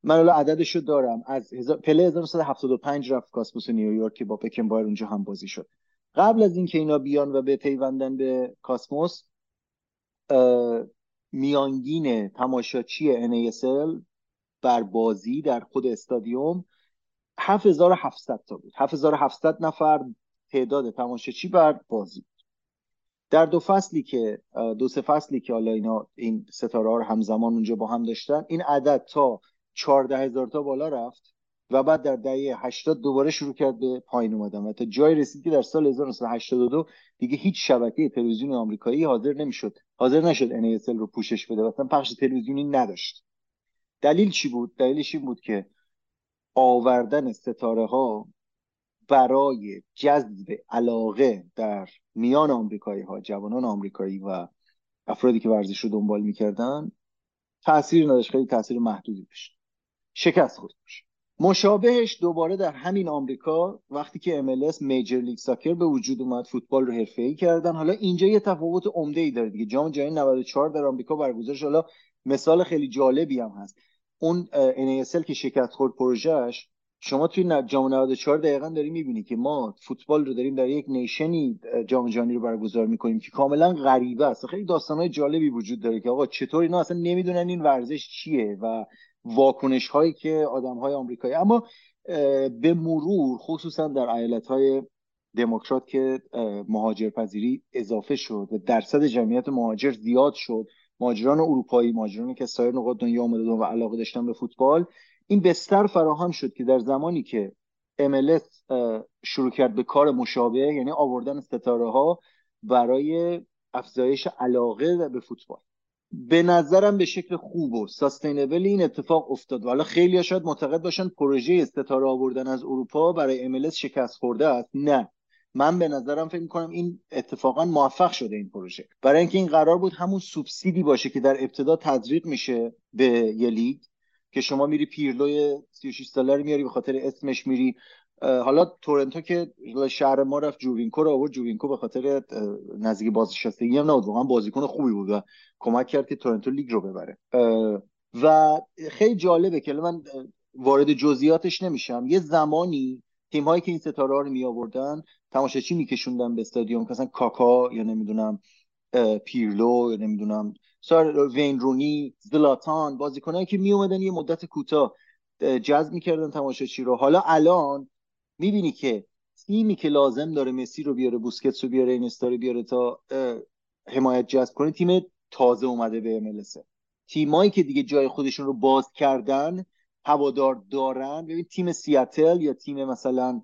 C: من الان عددشو دارم. از هزار... پله 1975 رفت کاسموس نیویورک که با بایر اونجا هم بازی شد. قبل از اینکه اینا بیان و به پیوندن به کاسموس میانگین تماشاچی NASL بر بازی در خود استادیوم 7700 تا بود. 7700 نفر تعداد تماشاچی بر بازی در دو فصلی که دو سه فصلی که حالا اینا این ستاره ها رو همزمان اونجا با هم داشتن این عدد تا 14 هزار تا بالا رفت و بعد در دهه 80 دوباره شروع کرد به پایین اومدن و تا جای رسید که در سال 1982 دیگه هیچ شبکه تلویزیون آمریکایی حاضر نمی‌شد. حاضر نشد NASL رو پوشش بده مثلا پخش تلویزیونی نداشت. دلیل چی بود؟ دلیلش این بود که آوردن ستاره ها برای جذب علاقه در میان آمریکایی ها جوانان آمریکایی و افرادی که ورزش رو دنبال می‌کردن تاثیر نداشت. خیلی تاثیر محدودی داشت. شکست خورد مشابهش دوباره در همین آمریکا وقتی که MLS میجر لیگ ساکر به وجود اومد فوتبال رو حرفه‌ای کردن. حالا اینجا یه تفاوت عمده ای داره دیگه. جام جهانی 94 در آمریکا برگزار شد حالا مثال خیلی جالبی هم هست. اون NASL که شکست خورد پروژهش شما توی جام 94 دقیقا داری می‌بینی که ما فوتبال رو داریم در یک نیشنی جام جهانی رو برگزار می‌کنیم که کاملا غریبه است. خیلی داستانهای جالبی وجود داره که آقا چطور اینا اصلا نمی‌دونن این ورزش چیه و واکنش هایی که آدم های آمریکایی اما به مرور خصوصا در ایالت های دموکرات که مهاجرپذیری اضافه شد و درصد جمعیت مهاجر زیاد شد مهاجران اروپایی مهاجرانی که سایر نقاط دنیا آمده و علاقه داشتن به فوتبال این بستر فراهم شد که در زمانی که MLS شروع کرد به کار مشابه یعنی آوردن ستاره ها برای افزایش علاقه به فوتبال. به نظرم به شکل خوب و ساستینبل این اتفاق افتاد و حالا خیلی شاید معتقد باشن پروژه ستاره آوردن از اروپا برای MLS شکست خورده است. نه. من به نظرم فکر می‌کنم این اتفاقا موفق شده این پروژه. برای اینکه این قرار بود همون سوبسیدی باشه که در ابتدا تزریق میشه به یه لیگ که شما میری پیرلوی 36 ساله رو میاری به خاطر اسمش میری حالا تورنتو که شهر ما رفت جووینکو رو آورد. جووینکو به خاطر نزدیک بازنشستگی هم نبود. واقعا بازیکن خوبی بود و کمک کرد که تورنتو لیگ رو ببره. و خیلی جالبه که من وارد جزئیاتش نمیشم. یه زمانی تیم هایی که این ستاره رو می آوردن تماشاچی میکشوندن به استادیوم مثلا کاکا یا نمی‌دونم پیرلو یا نمی‌دونم سار وین رونی زلاتان بازیکنایی که می اومدن یه مدت کوتاه جذب می‌کردن تماشاچی رو. حالا الان می‌بینی که تیمی که لازم داره مسی رو بیاره بوسکتس رو بیاره این رو بیاره تا حمایت جذب کنه تیم تازه اومده به MLS تیمایی که دیگه جای خودشون رو باز کردن هوادار دارن. ببین تیم سیاتل یا تیم مثلا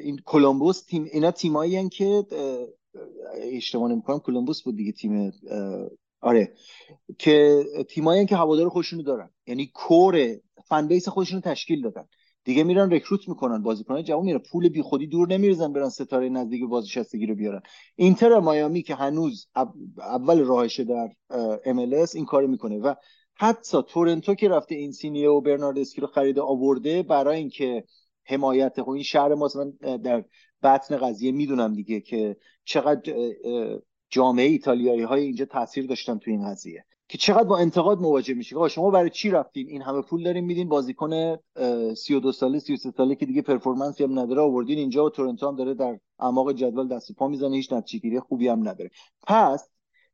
C: این کلمبوس تیم اینا تیمایی که اشتباه نمی‌کنم کلمبوس بود دیگه تیم آره که تیمایی که هوادار خودشونو دارن. یعنی کور فن بیس خودشونو تشکیل دادن. دیگه میرن رکروت می‌کنن بازیکنان جوان میرن. پول بی خودی دور نمیرزن برن ستاره نزدیک بازنشستگی رو بیارن. اینتر مایامی که هنوز اول راهشه در MLS این کارو می‌کنه و حتی تورنتو که رفته اینسینیه و برناردسکی رو خریده آورده برای اینکه حمایت خب این شهر ما در بطن قضیه می‌دونم دیگه که چقدر جامعه ایتالیایی های اینجا تاثیر داشتن تو این قضیه. که چقدر با انتقاد مواجه میشه شما برای چی رفتین؟ این همه پول دارین میدین. بازیکن 32 ساله 33 ساله که دیگه پرفورمنسی هم نداره آوردین اینجا و تورنتو هم داره در اعماق جدول دست پا می‌زنه. هیچ نتیجه خوبی هم نداره. پس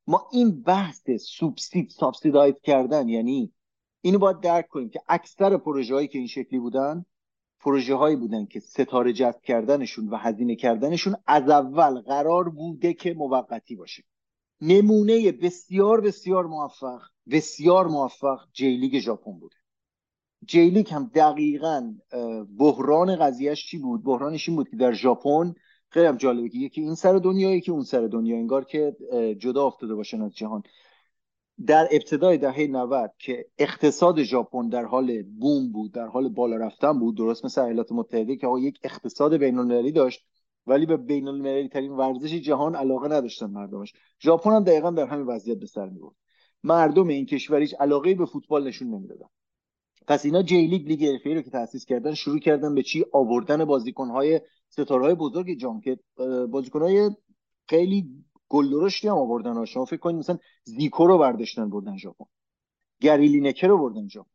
C: ما این بحث سوبسید سابسیدایز کردن یعنی اینو باید درک کنیم که اکثر پروژه هایی که این شکلی بودن پروژه هایی بودن که ستاره جذب کردنشون و هزینه کردنشون از اول قرار بوده که موقتی باشه. نمونه بسیار بسیار موفق بسیار موفق جیلیگ ژاپن بوده. جیلیگ هم دقیقا بحران قضیهش چی بود؟ بحرانش این بود که در ژاپن خیلی هم جالبه که این سر دنیا یکی اون سر دنیا. انگار که جدا افتاده باشن از جهان. در ابتدای دهه 90 که اقتصاد ژاپن در حال بوم بود در حال بالا رفتن بود درست مثل ایالات متحده که یک اقتصاد بین داشت. ولی به بین المللی ترین ورزش جهان علاقه نداشتن مردمش. ژاپن هم دقیقا در همین وضعیت به سر می‌برد. مردم این کشوریش علاقه به فوتبال نشون نمی‌دادن. پس اینا جی لیگ لیگ حرفه‌ای رو که تاسیس کردن شروع کردن به چی؟ آوردن بازیکن‌های ستاره‌های بزرگ جهان که بازیکن‌های خیلی گل درشتی هم آوردن شما فکر کنید مثلا زیکو رو برداشتن بردن ژاپن. گری لینکر رو بردن توتو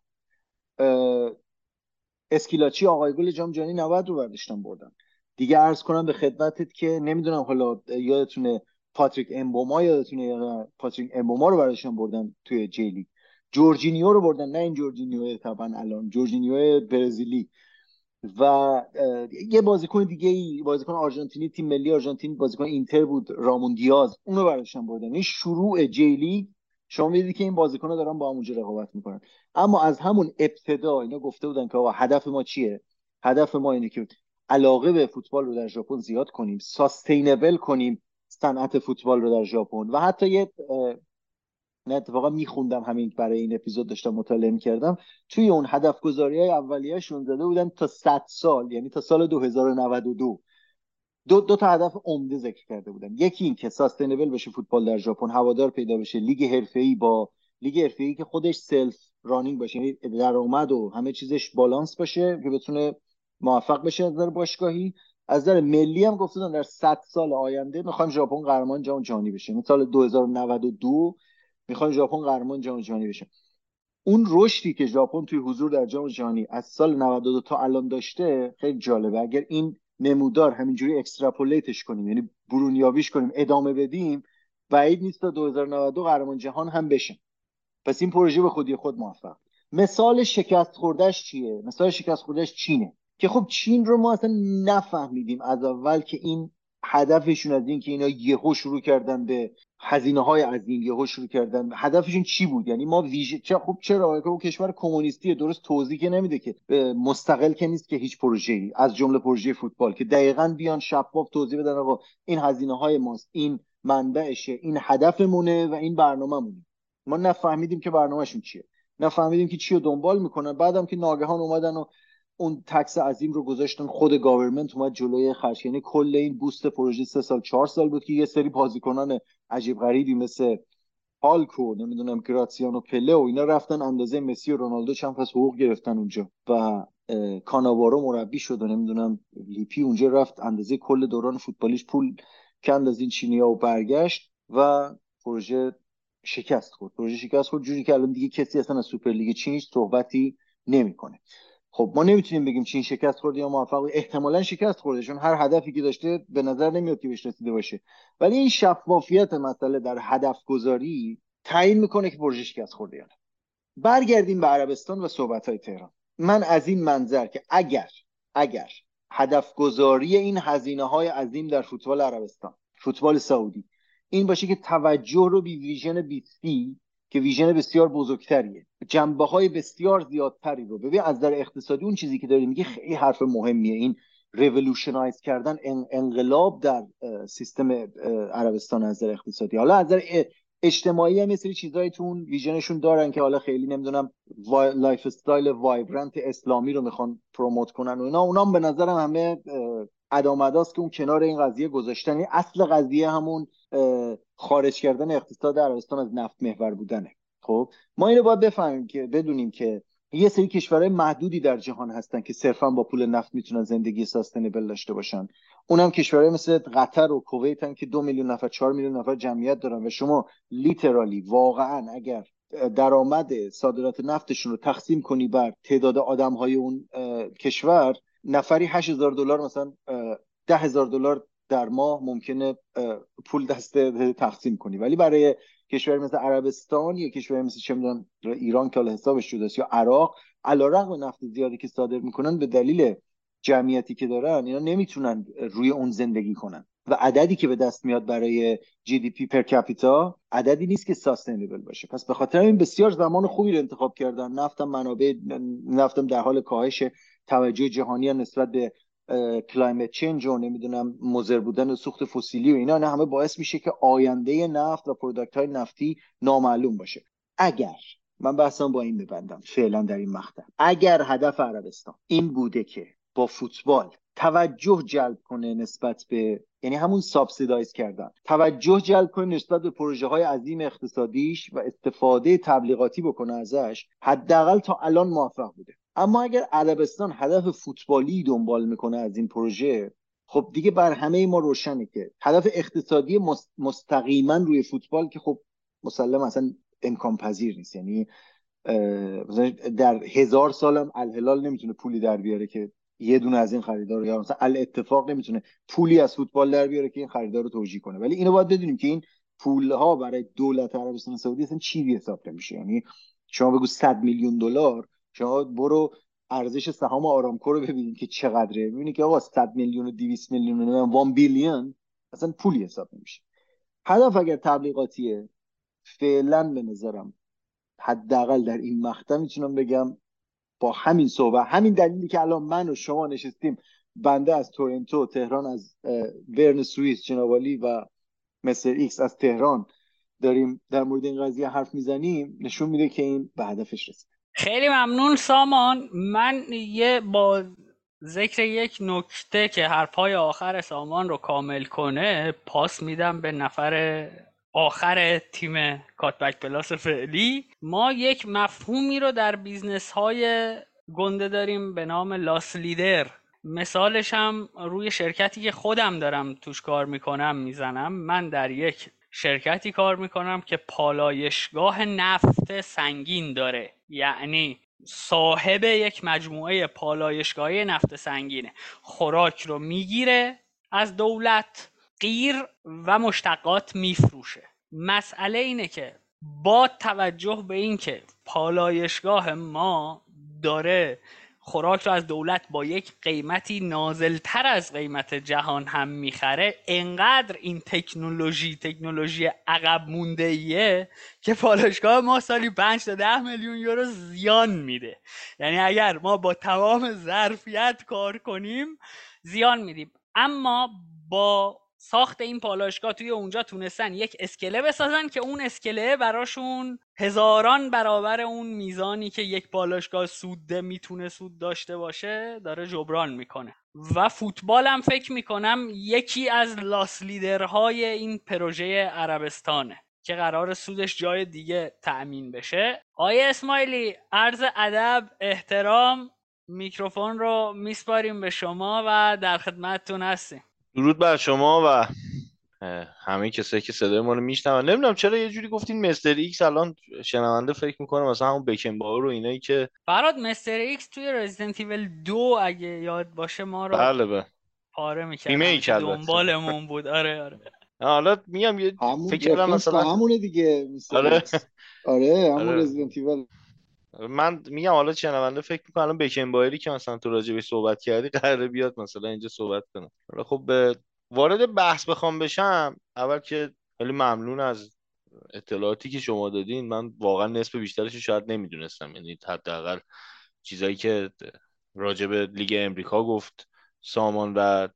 C: اسکیلاچی آقای گل جام جهانی 90 رو برداشتن بردن. دیگه عرض کنم به خدمتت که نمی‌دونم حالا یادتونه پاتریک امبوما یادتونه پاتریک امبوما رو برداشتن بردن توی جی لیگ جورجینیو رو بردن نه این جورجینیو طبعا الان جورجینیو برزیلی. و یه بازیکن دیگه ای بازیکن آرژانتینی تیم ملی آرژانتین بازیکن اینتر بود رامون دیاز اونو برداشتن بردن. این شروع جیلی شما می‌دید که این بازیکن دارن با هم اونجا رقابت می‌کنن. اما از همون ابتدا اینا گفته بودن که هدف ما چیه؟ هدف ما اینه که علاقه به فوتبال رو در ژاپن زیاد کنیم ساستینبل کنیم صنعت فوتبال رو در ژاپن. و حتی یه نه اتفاقا میخوندم همین برای این اپیزود داشتم مطالعه می‌کردم. توی اون هدف گذاری های اولیهشون زده بودن تا 100 سال یعنی تا سال 2092 دو, دو تا هدف عمده ذکر کرده بودن. یکی این که sustainable بشه فوتبال در ژاپن هوادار پیدا بشه لیگ ای با لیگ ای که خودش self-running باشه یعنی درآمد و همه چیزش بالانس باشه که بتونه موفق بشه از نظر باشگاهی. از نظر ملی هم گفتن در 100 سال آینده می‌خوایم ژاپن قهرمان جام جهانی بشه یعنی سال 2092 می‌خوایم ژاپن قهرمان جام جهانی بشه اون رشدی که ژاپن توی حضور در جام جهانی از سال 92 تا الان داشته خیلی جالبه. اگر این نمودار همینجوری اکستراپولیتش کنیم یعنی برونیابیش کنیم ادامه بدیم بعید نیست تا 2092 قهرمان جهان هم بشه پس این پروژه به خودی خود موفق. مثال شکست خوردهش چیه؟ مثال شکست خوردهش چینه. که خب چین رو ما اصلا نفهمیدیم از اول که این هدفشون از این که اینا یهو شروع کردن به هزینه های عظیم یهو شروع کردن هدفشون چی بود؟ یعنی ما ویژه چه خب چرا؟ او کشور کمونیستی درست توضیح که نمیده که مستقل که نیست که هیچ پروژه‌ای از جمله پروژه فوتبال که دقیقا بیان شفاف توضیح بدن آقا این هزینه های ماست این منبعشه این هدفمونه و این برنامه‌مونه. ما نفهمیدیم که برنامهشون چیه. نفهمیدیم که چی رو دنبال می‌کنن. بعدم که ناگهان اومدن و اون tax عظیم رو گذاشتن خود government اومد جلوی خرج. یعنی کل این boost پروژه سه سال چهار سال بود که یه سری بازیکنان عجیب غریبی مثل هالک و نمی‌دونم گراتسیانو پله و اینا رفتن اندازه مسی و رونالدو چند پس حقوق گرفتن اونجا. و کاناوارو مربی شد و نمی‌دونم لیپی اونجا رفت اندازه کل دوران فوتبالیش پول کند از این چینیا و برگشت و پروژه شکست خورد. پروژه شکست خورد جوری که الان دیگه کسی اصلا از سوپرلیگ چین صحبتی نمی‌کنه. خب ما نمی‌تونیم بگیم چین شکست خورده یا موفق احتمالا شکست خورده چون هر هدفی که داشته به نظر نمیاد که بهش رسیده باشه. ولی این شفافیت مسئله در هدف گذاری تعیین می‌کنه که پروژه شکست خورده یا نه. برگردیم به عربستان و صحبت های تهران. من از این منظر که اگر اگر هدف گذاری این هزینه های عظیم در فوتبال عربستان فوتبال سعودی این باشه که توجه رو بی ویژن بیسی که vision بسیار بزرگتریه. جنبه های بسیار زیادتری رو. ببین از در اقتصادی اون چیزی که داری میگه خیلی حرف مهمیه. این revolutionize کردن انقلاب در سیستم عربستان از در اقتصادی. حالا از در اجتماعی هم یه سری چیزایی vision شون دارن که حالا خیلی نمی‌دونم lifestyle vibrant اسلامی رو می‌خوان promote کنن و اینا. اونام به نظرم همه ادامداست که اون کنار این قضیه گذاشتن. یعنی اصل قضیه همون خارج کردن اقتصاد عربستان از نفت محور بودنه. خب ما اینو باید بفهمیم که بدونیم که یه سری کشورهای محدودی در جهان هستن که صرفا با پول نفت می‌تونن زندگی ساستنبل داشته باشن. اونم کشورهای مثل قطر و کویت هم که دو میلیون نفر چهار میلیون نفر جمعیت دارن و شما لیترالی واقعا اگر درآمد صادرات نفتشون رو تقسیم کنی بر تعداد آدم های اون کشور نفری 8000 دلار مثلا ده هزار دلار در ماه ممکنه پول دست تقسیم کنی. ولی برای کشور مثل عربستان یا کشور مثل چه می‌دونم ایران که حسابش شده یا عراق علیرغم نفت زیادی که صادر می‌کنن به دلیل جمعیتی که دارن اینا نمی‌تونن روی اون زندگی کنن. و عددی که به دست میاد برای جی دی پی پر کپیتا عددی نیست که ساستینبل باشه. پس به خاطر این بسیار زمان خوبی رو انتخاب کردن. نفتم منابع نفتم در حال کاهش توجه جهانی نسبت به climate change و نمی‌دونم مضر بودن سوخت فسیلی و اینا نه همه باعث میشه که آینده نفت و product های نفتی نامعلوم باشه. اگر من بحثم با این ببندم فعلا در این مقطع. اگر هدف عربستان این بوده که با فوتبال توجه جلب کنه نسبت به یعنی همون subsidize کردن توجه جلب کنه نسبت به پروژه های عظیم اقتصادیش و استفاده تبلیغاتی بکنه ازش حداقل تا الان موفق بوده. اما اگر عربستان هدف فوتبالی دنبال می‌کنه از این پروژه خب دیگه بر همه ما روشنه که هدف اقتصادی مستقیما روی فوتبال که خب مسلم اصلا امکان پذیر نیست. یعنی در هزار سالم الهلال نمی‌تونه پولی در بیاره که یه دونه از این خریدار یا مثلا الاتفاق نمی‌تونه پولی از فوتبال در بیاره که این خریدار رو توجیه کنه. ولی اینو باید بدونیم که این پول ها برای دولت عربستان سعودی اصلا چیزی حساب نمیشه. یعنی شما بگو 100 میلیون دلار شما برو ارزش سهام آرامکو رو ببینید که چقدره. ببینید که آقا 100 میلیون و 200 میلیون و 1 billion اصلا پولی حساب نمیشه. هدف اگر تبلیغاتیه فعلا به نظرم حداقل در این مقطع می‌تونم بگم با همین صحبت همین دلیلی که الان من و شما نشستیم بنده از تورنتو تهران از برن سوئیس جنابالی و Mr. X از تهران داریم در مورد این قضیه حرف می‌زنیم نشون میده که این به هدفش رسید
A: خیلی ممنون. سامان من یه با ذکر یک نکته که حرفهای آخر سامان رو کامل کنه پاس میدم به نفر آخر تیم Cutback Plus فعلی. ما یک مفهومی رو در business های گنده داریم به نام loss leader. مثالش هم روی شرکتی که خودم دارم توش کار می‌کنم می‌زنم. من در یک شرکتی کار می‌کنم که پالایشگاه نفت سنگین داره. یعنی صاحب یک مجموعه پالایشگاهی نفت سنگینه. خوراک رو می‌گیره از دولت غیر و مشتقات میفروشه. مسئله اینه که با توجه به اینکه پالایشگاه ما داره خوراک رو از دولت با یک قیمتی نازلتر از قیمت جهان هم می‌خره انقدر این تکنولوژی تکنولوژی عقب مونده ایه که پالایشگاه ما سالی 5 تا 10 میلیون یورو زیان میده. یعنی اگر ما با تمام ظرفیت کار کنیم زیان میدیم. اما با ساخت این پالایشگاه توی اونجا تونستن یک اسکله بسازن که اون اسکله براشون هزاران برابر اون میزانی که یک پالایشگاه سوده می‌تونه سود داشته باشه داره جبران می‌کنه. و فوتبال هم فکر می‌کنم یکی از لاس لیدرهای این پروژه عربستانه که قرار سودش جای دیگه تأمین بشه. آیه اسماعیلی عرض ادب احترام میکروفون رو میسپاریم به شما و در خدمتتون هستیم.
D: درود بر شما و همه کسایی که صدای ما رو میشنون نمی‌دونم چرا یه جوری گفتین Mr. X الان شنونده فکر می‌کنه مثلا همون بکن باور رو اینایی که
A: برات Mr. X توی Resident Evil دو اگه یاد باشه ما رو
D: بله به
A: پاره می‌کرد. دنبالمون بود آره آره
D: حالا میگم یه
C: همون
D: فکر کردم مثلا
C: همونه دیگه Mr.
D: آره.
C: X. آره همون
D: آره.
C: Resident Evil
D: من میگم حالا شنونده فکر می‌کنه الان بکن بایری که مثلا تو راجبش صحبت کردی قراره بیاد مثلا اینجا صحبت کنه. حالا خب به وارد بحث بخوام بشم اول که خیلی ممنون از اطلاعاتی که شما دادین. من واقعا نصف بیشترش شاید نمی‌دونستم. یعنی حداقل چیزایی که راجب لیگ امریکا گفت سامان و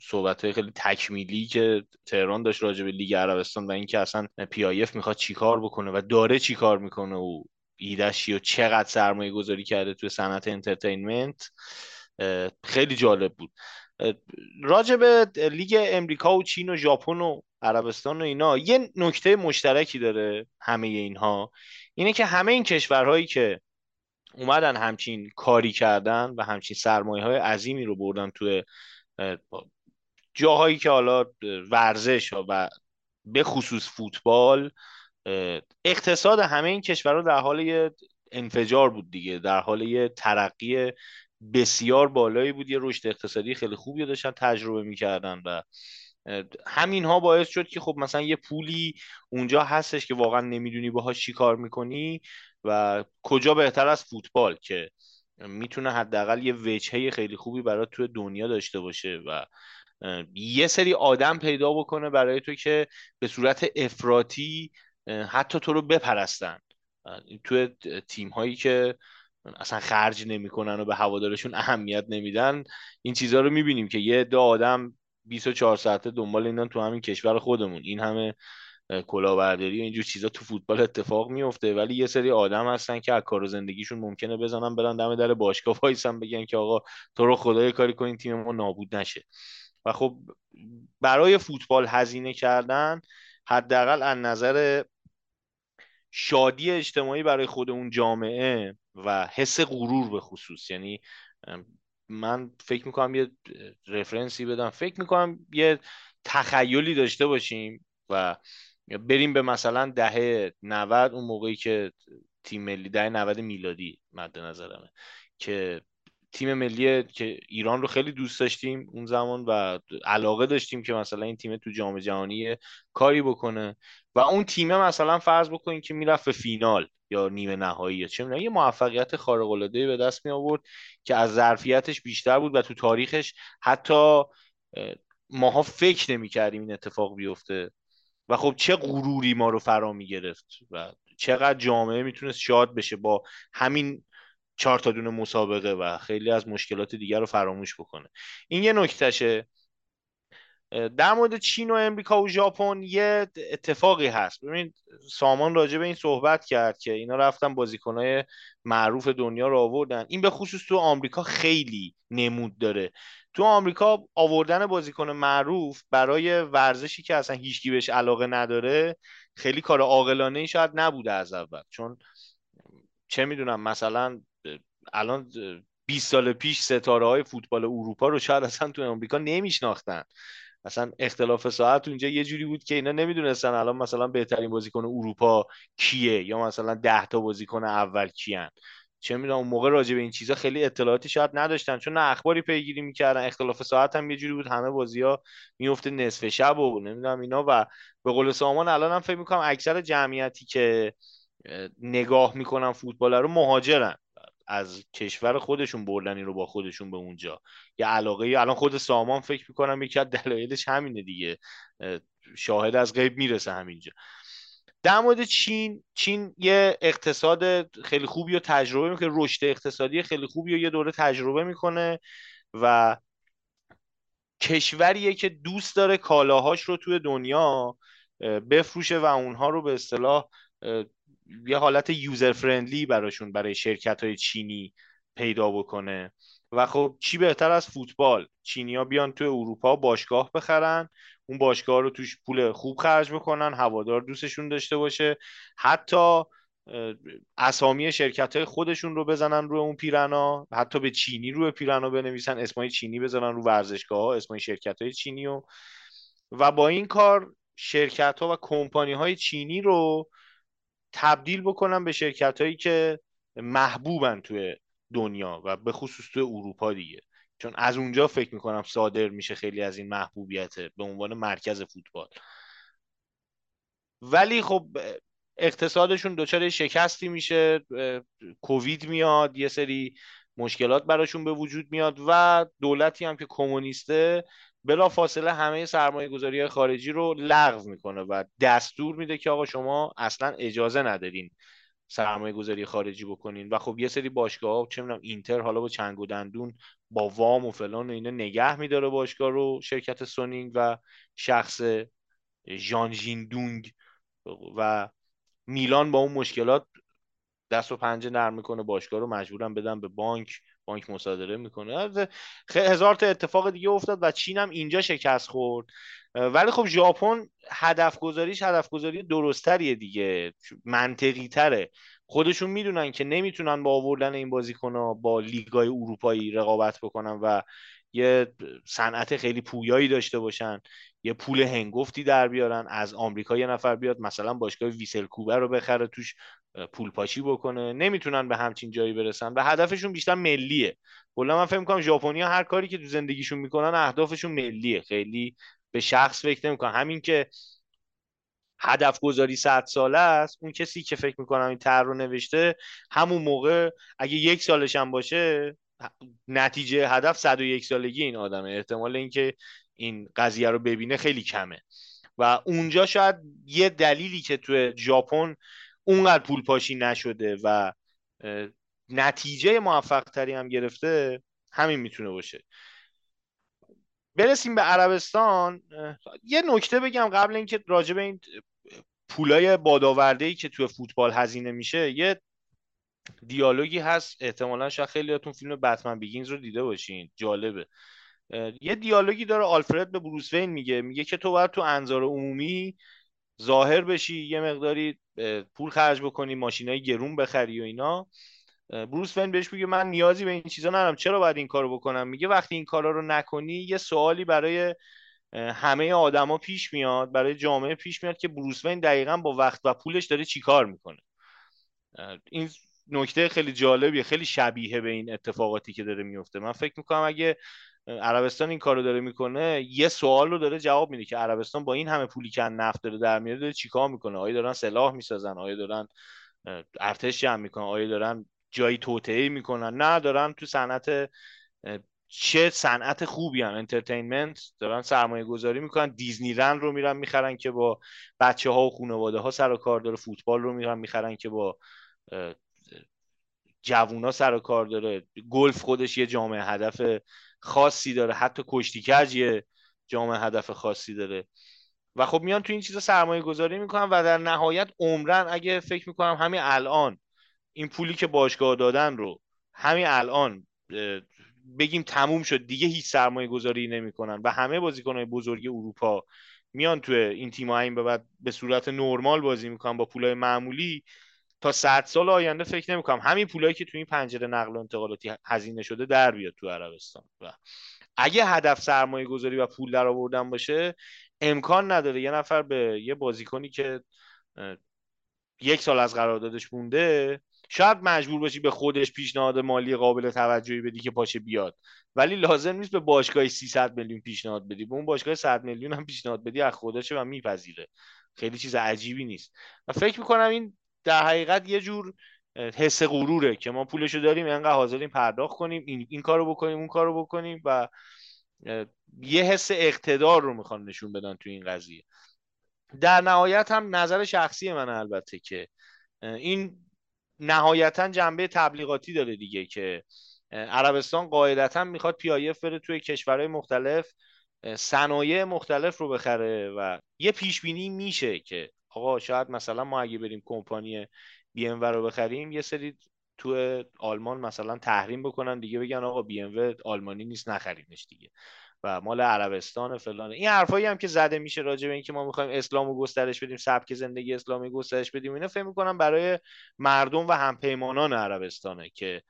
D: صحبت های خیلی تکمیلی که تهران داشت راجع به لیگ عربستان و اینکه اصلا PIF می‌خواد چیکار بکنه و داره چیکار می‌کنه و ایدش چیه و چقدر سرمایه گذاری کرده توی صنعت entertainment خیلی جالب بود. راجع به لیگ امریکا و چین و ژاپن و عربستان و اینا یه نکته مشترکی داره همه اینها. اینه که همه این کشورهایی که اومدن همچین کاری کردن و همچین سرمایه های عظیمی رو بردن توی اه، جاهایی که حالا ورزش و به خصوص فوتبال اقتصاد همه این کشورها در حال یه انفجار بود دیگه در حال یه ترقی بسیار بالایی بود یه رشد اقتصادی خیلی خوبی داشتن تجربه می‌کردن و همین ها باعث شد که خب مثلا یه پولی اونجا هستش که واقعا نمی‌دونی باهاش چی کار می‌کنی و کجا بهتر از فوتبال که می‌تونه حداقل یه وجهه خیلی خوبی برای توی دنیا داشته باشه و یه سری آدم پیدا بکنه برای تو که به صورت افراطی حتی تو رو بپرستن. توی تیم هایی که اصلا خرج نمی‌کنن و به هوادارشون اهمیت نمیدن این چیزها رو می‌بینیم که یه عده آدم 24 ساعته دنبال اینن تو همین کشور خودمون. این همه اه، کلاهبرداری و اینجور چیزا تو فوتبال اتفاق میفته ولی یه سری آدم هستن که از کار زندگیشون ممکنه بزنن برن دم در باشگاه وایسن بگن که آقا تو رو خدا یه کاری کنین تیم ما نابود نشه. و خب برای فوتبال هزینه کردن حداقل از نظر شادی اجتماعی برای خود اون جامعه و حس غرور به خصوص. یعنی من فکر می‌کنم یه رفرنسی بدم. فکر می‌کنم یه تخیلی داشته باشیم و بریم به مثلا دهه 90 اون موقعی که تیم ملی در 90 میلادی مد نظرمه که تیم ملی که ایران رو خیلی دوست داشتیم اون زمان و علاقه داشتیم که مثلا این تیم تو جام جهانی کاری بکنه. و اون تیم مثلا فرض بکنیم که می‌رفت به فینال یا نیمه نهایی یا چه می‌دونم یه موفقیت خارق العاده به دست می آورد که از ظرفیتش بیشتر بود و تو تاریخش حتی ماها فکر نمی کردیم این اتفاق بیفته. و خب چه غروری ما رو فرا می گرفت و چقدر جامعه می‌تونست شاد بشه با همین چهار تا دونه مسابقه و خیلی از مشکلات دیگر رو فراموش بکنه. این یه نکتهشه در مورد چین و امریکا و ژاپن یه اتفاقی هست. ببینید سامان راجع به این صحبت کرد که اینا رفتن بازیکنهای معروف دنیا رو آوردن. این به خصوص تو آمریکا خیلی نمود داره. تو آمریکا آوردن بازیکن معروف برای ورزشی که اصلا هیچکی بهش علاقه نداره خیلی کار عاقلانه ای شاید نبوده از اول. چون چه می‌دونم مثلا الان 20 سال پیش ستاره های فوتبال اروپا رو شاید اصلا تو آمریکا نمیشناختن. مثلا اختلاف ساعت اونجا یه جوری بود که اینا نمی‌دونستن الان مثلا بهترین بازیکن اروپا کیه یا مثلا ده تا بازیکن اول کیان. چه می‌دونم اون موقع راجع به این چیزا خیلی اطلاعاتی شاید نداشتن چون نه اخباری پیگیری می‌کردن اختلاف ساعت هم یه جوری بود همه بازی ها میفته نصف شب و نمی‌دونم اینا و به قول سامان الان هم فکر می‌کنم اکثر جمعیتی که نگاه می‌کنن فوتبال رو مهاجرن. از کشور خودشون بردن رو با خودشون به اونجا. یه علاقه الان خود سامان فکر می‌کنم یکی از دلایلش همینه دیگه. شاهد از غیب می‌رسه همینجا. در مورد چین چین یه اقتصاد خیلی خوبی رو تجربه می‌کنه رشد اقتصادی خیلی خوبی رو یه دوره تجربه می‌کنه و کشوریه که دوست داره کالاهاش رو توی دنیا بفروشه و اونها رو به اصطلاح یه حالت یوزر فرندلی براشون برای شرکت های چینی پیدا بکنه. و خب چی بهتر از فوتبال؟ چینیا بیان تو اروپا باشگاه بخرن اون باشگاه رو توش پول خوب خرج بکنن هوادار دوستشون داشته باشه. حتی اسامی شرکت های خودشون رو بزنن روی اون پیرنا حتی به چینی روی پیرنا بنویسن اسمای چینی بزنن رو ورزشگاه ها اسمای شرکت های چینی و و با این کار شرکت ها و کمپانی های چینی رو تبدیل بکنن به شرکت هایی که محبوبن توی دنیا و به خصوص توی اروپا دیگه. چون از اونجا فکر می‌کنم صادر میشه خیلی از این محبوبیت به عنوان مرکز فوتبال. ولی خب اقتصادشون دچار شکستی میشه کووید میاد یه سری مشکلات براشون به وجود میاد و دولتی هم که کمونیسته بلا فاصله همه سرمایه گذاری خارجی رو لغو می‌کنه و دستور میده که آقا شما اصلا اجازه ندارین سرمایه گذاری خارجی بکنین. و خب یه سری باشگاه ها چه می‌دونم اینتر حالا با چنگ و دندون با وام و فلان و اینا نگه میداره باشگاه رو شرکت سونینگ و شخص ژان دونگ و میلان با اون مشکلات دست و پنجه نرم می‌کنه. باشگاه رو مجبورم بدم به بانک. بانک مصادره می‌کنه. هزار تا اتفاق دیگه افتاد و چین هم اینجا شکست خورد. ولی خب ژاپن هدف گذاریش هدف گذاری درستریه دیگه. منطقی تره خودشون می‌دونن که نمی‌تونن با آوردن این بازیکن با لیگای اروپایی رقابت بکنن و یه صنعت خیلی پویایی داشته باشن یه پول هنگفتی در بیارن از آمریکا یه نفر بیاد مثلا باشگاه ویسل کوبه رو بخره توش پول پاشی بکنه. نمی‌تونن به همچین جایی برسن. و هدفشون بیشتر ملیه. کلا من فکر می‌کنم ژاپنیا هر کاری که تو زندگیشون می‌کنن اهدافشون ملیه. خیلی به شخص فکر نمی‌کنن همین که هدف گذاری صد ساله است اون کسی که فکر می‌کنم این تر رو نوشته همون موقع اگه یک سالش هم باشه نتیجه هدف 101 سالگی این آدمه. احتمال اینکه این قضیه رو ببینه خیلی کمه. و اونجا شاید یه دلیلی که تو ژاپن اونقدر پول پاشی نشده و نتیجه موفق تری هم گرفته همین می‌تونه باشه. برسیم به عربستان یه نکته بگم قبل اینکه راجع به این پولای بادآورده ای که توی فوتبال هزینه میشه یه دیالوگی هست. احتمالا شاید خیلیاتون فیلم بتمن بیگینز رو دیده باشین. جالبه. یه دیالوگی داره آلفرد به بروس وین میگه. میگه که تو باید تو انظار عمومی ظاهر بشی یه مقداری پول خرج بکنی ماشینای گرون بخری و اینا. بروس وین بهش میگه من نیازی به این چیزا ندارم. چرا باید این کارو بکنم؟ میگه وقتی این کارا رو نکنی یه سوالی برای همه آدما پیش میاد برای جامعه پیش میاد که بروس وین دقیقا با وقت و پولش داره چیکار می‌کنه. این نکته خیلی جالبیه خیلی شبیه به این اتفاقاتی که داره میفته. من فکر می‌کنم اگه عربستان این کارو داره می‌کنه یه سوال رو داره جواب میده که عربستان با این همه پولی که نفت داره در میاره داره چیکار می‌کنه؟ آیا دارن سلاح می‌سازن؟ آیا دارن ارتش جمع می‌کنن؟ آیا دارن جایی توطئه می‌کنن؟ نه دارن تو صنعت چه صنعت خوبی هم entertainment دارن سرمایه گذاری می‌کنن. Disneyland رو میرن می‌خرن که با بچه ها و خانواده ها سر و کار داره. فوتبال رو میرن می‌خرن که با جوونا سر و کار داره. گلف خودش یه جامعه هدف خاصی داره. حتی کشتی کج یه جامعه هدف خاصی داره. و خب میان تو این چیزا سرمایه گذاری می‌کنن و در نهایت عمرن اگه فکر می‌کنم همین الان این پولی که باشگاه دادن رو همین الان بگیم تموم شد دیگه هیچ سرمایه گذاری نمی‌کنن و همه بازیکنهای بزرگ اروپا میان تو این تیم این به بعد به صورت نرمال بازی می‌کنن با پولای معمولی. تا 100 سال آینده فکر نمی‌کنم. همین پولایی که تو این پنجره نقل و انتقالاتی هزینه شده در بیاد تو عربستان. و اگه هدف سرمایه گذاری و پول در آوردن باشه امکان نداره. یه نفر به یه بازیکنی که یک سال از قراردادش مونده شاید مجبور باشی به خودش پیشنهاد مالی قابل توجهی بدی که پاشه بیاد. ولی لازم نیست به باشگاه 300 میلیون پیشنهاد بدی. به اون باشگاه 100 میلیون هم پیشنهاد بدی از خودشه و میپذیره. خیلی چیز عجیبی نیست. و فکر می‌کنم این در حقیقت یه جور حس غروره که ما پولشو داریم انقدر حاضریم پرداخت کنیم این, این کارو بکنیم اون کارو بکنیم و یه حس اقتدار رو می‌خوان نشون بدن تو این قضیه. در نهایت هم نظر شخصی من البته که این نهایتا جنبه تبلیغاتی داره دیگه که عربستان قاعدتا می‌خواد پیایف بره توی کشورهای مختلف صنایع مختلف رو بخره و یه پیش بینی میشه که آقا شاید مثلا ما اگه بریم کمپانی بی ام رو بخریم یه سری تو آلمان مثلا تحریم بکنن دیگه بگن آقا بی ام آلمانی نیست نخریمش دیگه. و مال عربستان فلان. این حرفایی هم که زده میشه راجع به اینکه ما می‌خوایم اسلام و گسترش بدیم سبک زندگی اسلامی گسترش بدیم اینا فکر می‌کنم برای مردم و همپیمانان عربستانه که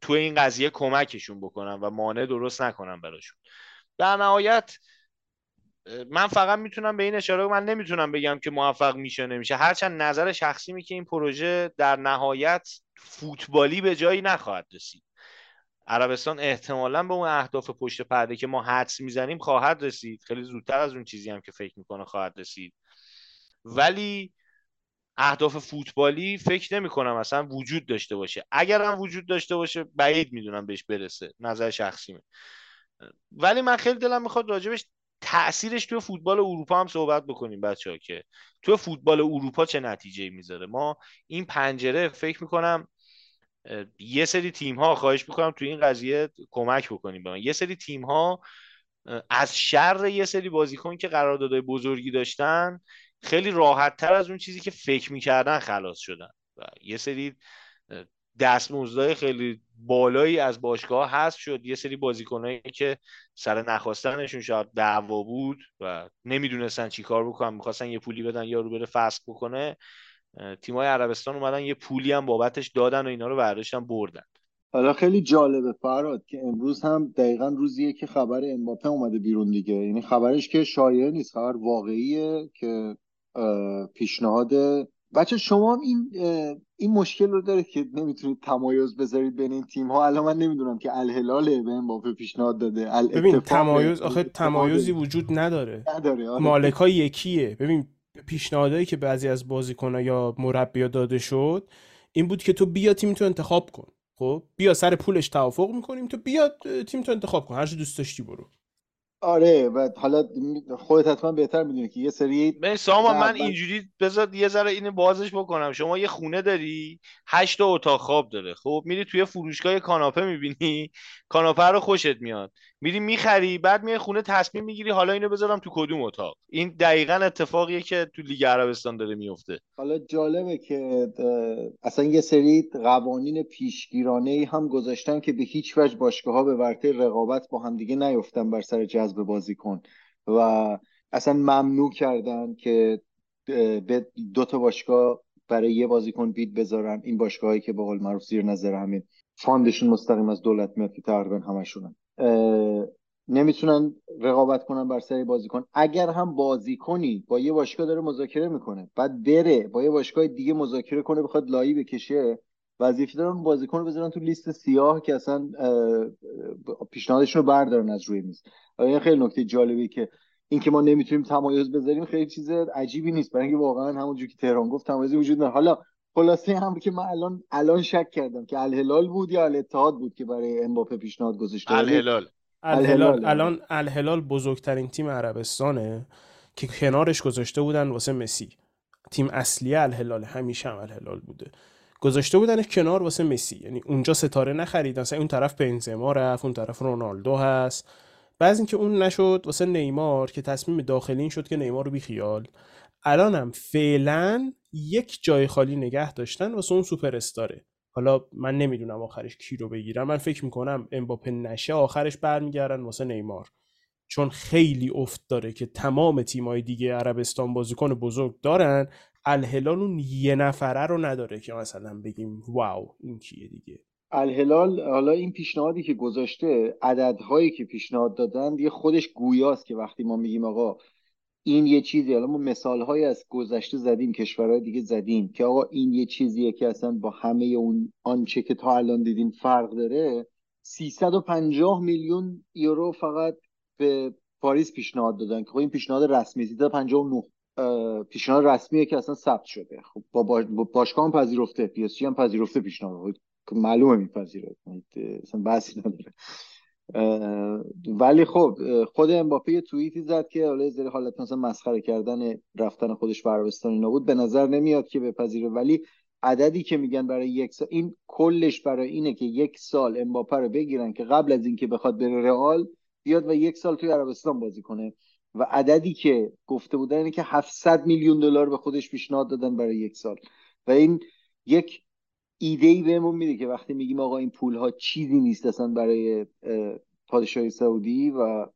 D: تو این قضیه کمکشون بکنن و مانع درست نکنن براشون. در نهایت من فقط می‌تونم به این اشاره من نمی‌تونم بگم که موفق میشه نمیشه. هرچند نظر شخصی می که این پروژه در نهایت فوتبالی به جایی نخواهد رسید. عربستان احتمالا به اون اهداف پشت پرده که ما حدس می‌زنیم خواهد رسید. خیلی زودتر از اون چیزی هم که فکر می‌کنه خواهد رسید. ولی اهداف فوتبالی فکر نمی کنم اصلا وجود داشته باشه. اگر هم وجود داشته باشه بعید می‌دونم بهش برسه. نظر شخصیمه ولی من خیلی دلم می‌خواد راجبش تاثیرش توی فوتبال اروپا هم صحبت بکنیم بچه ها که توی فوتبال اروپا چه نتیجه می‌ذاره. ما این پنجره فکر می‌کنم یه سری تیم ها خواهش می‌کنم توی این قضیه کمک بکنیم به من. یه سری تیم ها از شر یه سری بازیکن که قراردادهای بزرگی داشتن خیلی راحت تر از اون چیزی که فکر می‌کردن خلاص شدن. و یه سری دستمزدهای خیلی بالایی از باشگاه هست شد. یه سری بازیکنایی که سر نخواستنشون شاید دعوا بود و نمی‌دونستن چی کار بکنن می‌خواستن یه پولی بدن یا رو بره فسخ بکنه تیمای عربستان اومدن یه پولی هم بابتش دادن و اینا رو برداشتن بردن.
C: حالا خیلی جالبه فراد که امروز هم دقیقا روزیه که خبر امباپه اومده بیرون دیگه. یعنی خبرش که شایعه نیست خبر واقعیه که پیشنهاد بچه شما این این مشکل رو داره که نمی‌تونید تمایز بذارید بین این تیم ها الان من نمی‌دونم که الهلال به امباپه پیشنهاد داده.
B: ببین تمایز آخه تمایزی وجود نداره.
C: نداره آره.
B: مالک ها یکیه. ببین پیشنهادهایی که بعضی از بازیکن‌ها یا مربیا داده شد این بود که تو بیا تیم تو انتخاب کن. خب بیا سر پولش توافق می‌کنیم تو بیا تیم تو انتخاب کن. هر دوست داشتی برو.
C: آره و حالا خودت حتما بهتر می‌دونی که یه سری
D: به سامان من اینجوری بذار یه ذره اینو بازش بکنم. شما یه خونه داری هشت اتاق خواب داره خب؟ میری توی فروشگاه کاناپه می‌بینی کاناپه رو خوشت میاد. میری می‌خری بعد میای خونه تصمیم می‌گیری حالا اینو بذارم تو کدوم اتاق. این دقیقا اتفاقیه که تو لیگ عربستان داره میفته
C: حالا جالبه که اصلا یه سری قوانین پیشگیرانه هم گذاشتن که به هیچ وجه باشگاه ها به ورطه رقابت با هم دیگه نیفتن بر سر جذب بازیکن. و اصلا ممنوع کردن که به دو تا باشگاه برای یه بازیکن bid بذارن. این باشگاهایی که به قول معروف زیر نظر همین fund شون مستقیم از دولت میاد که تقریبا همشونن. نمی‌تونن رقابت کنن بر سری بازیکن. اگر هم بازیکنی با یه باشگاه داره مذاکره می‌کنه بعد بره با یه باشگاه دیگه مذاکره کنه بخواد لایی بکشه وظیفه دارن بازیکن رو بذارن تو لیست سیاه که اصلا پیشنهادشون رو بردارن از روی میز. این خیلی نکته جالبی که اینکه ما نمی‌تونیم تمایز بذاریم خیلی چیز عجیبی نیست. برای اینکه واقعا همونجوری که تهران گفت تمایزی وجود نداره. حالا خلاصه هم که من الان الان شک کردم که الهلال بود یا الاتحاد بود که برای امباپه پیشنهاد گذاشته
D: الهلال.
B: الهلال. الان الهلال بزرگترین تیم عربستانه که کنارش گذاشته بودن واسه مسی. تیم اصلی الهلال همیشه هم الهلال بوده. گذاشته بودنش کنار واسه مسی. یعنی اونجا ستاره نخریدن مثلا اون طرف بنزما رفت اون طرف رونالدو هست. بعضی اینکه اون نشد واسه نیمار که تصمیم داخلی شد که نیمار رو بیخیال. الانم فعلا یک جای خالی نگه داشتن واسه اون سوپر استاره. حالا من نمی‌دونم آخرش کی رو بگیرم. من فکر می‌کنم امباپه نشه آخرش برمیگردن واسه نیمار. چون خیلی افت داره که تمام تیمای دیگه عربستان بازیکن بزرگ دارن الهلال اون یه نفره رو نداره که مثلا بگیم واو این کیه دیگه.
C: الهلال حالا این پیشنهادی که گذاشته عددهایی که پیشنهاد دادن یه خودش گویاست که وقتی ما میگیم آقا این یه چیزی حالا ما مثال از گذشته زدیم کشورهای دیگه زدیم که آقا این یه چیزیه که اصلا با همه اون آنچه که تا الان دیدیم فرق داره. 350 میلیون یورو فقط به پاریس پیشنهاد دادن که خب این پیشنهاد رسمی 359 پیشنهاد رسمیه که اصلا ثبت شده. خب با, باشگاه هم پذیرفته پی هم پذیرفته پیشنهاد. خب معلومه میپذیره. اصلا بحثی نداره. ولی خب خود امباپه یه توییتی زد که حالا زیر حالت مثلا مسخره کردن رفتن خودش به عربستان اینا بود به نظر نمیاد که بپذیره. ولی عددی که میگن برای یک سال این کلش برای اینه که یک سال امباپه رو بگیرن که قبل از اینکه بخواد بره رئال بیاد و یک سال توی عربستان بازی کنه. و عددی که گفته بودن اینه که 700 میلیون دلار به خودش پیشنهاد دادن برای یک سال. و این یک ایده ای بهمون میده که وقتی میگیم آقا این پول ها چیزی نیست اصلا برای پادشاهی سعودی و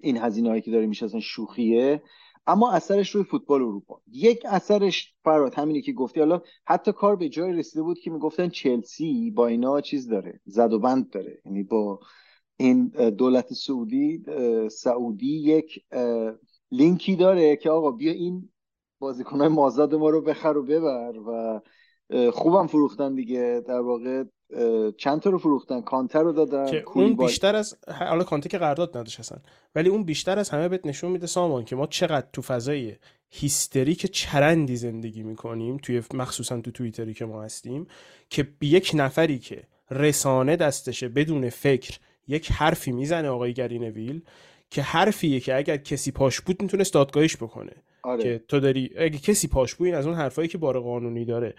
C: این هزینه هایی که داره میشه اصلا شوخیه. اما اثرش روی فوتبال اروپا. یک اثرش فرات همینه که گفتی. حالا حتی کار به جای رسیده بود که می‌گفتن چلسی با اینا چیز داره زد و بند داره. یعنی با این دولت سعودی سعودی یک لینکی داره که آقا بیا این بازیکنهای مازاد ما رو بخر و ببر و خوبم فروختن دیگه در واقع. چند تا رو فروختن؟ کانتر رو دادن
B: که اون بیشتر از حالا کانتر که قرارداد نداشت هستن ولی اون بیشتر از همه بهت نشون میده سامان که ما چقدر تو فضای هیستریک چرندی زندگی می‌کنیم توی مخصوصا تو توییتری که ما هستیم که یک نفری که رسانه دستشه بدون فکر یک حرفی می‌زنه آقای گری نویل که حرفیه که اگر کسی پاش بود می‌تونست دادگاهیش بکنه. آره. که تو داری اگه کسی پاش بود این از اون حرفایی که بار قانونی داره.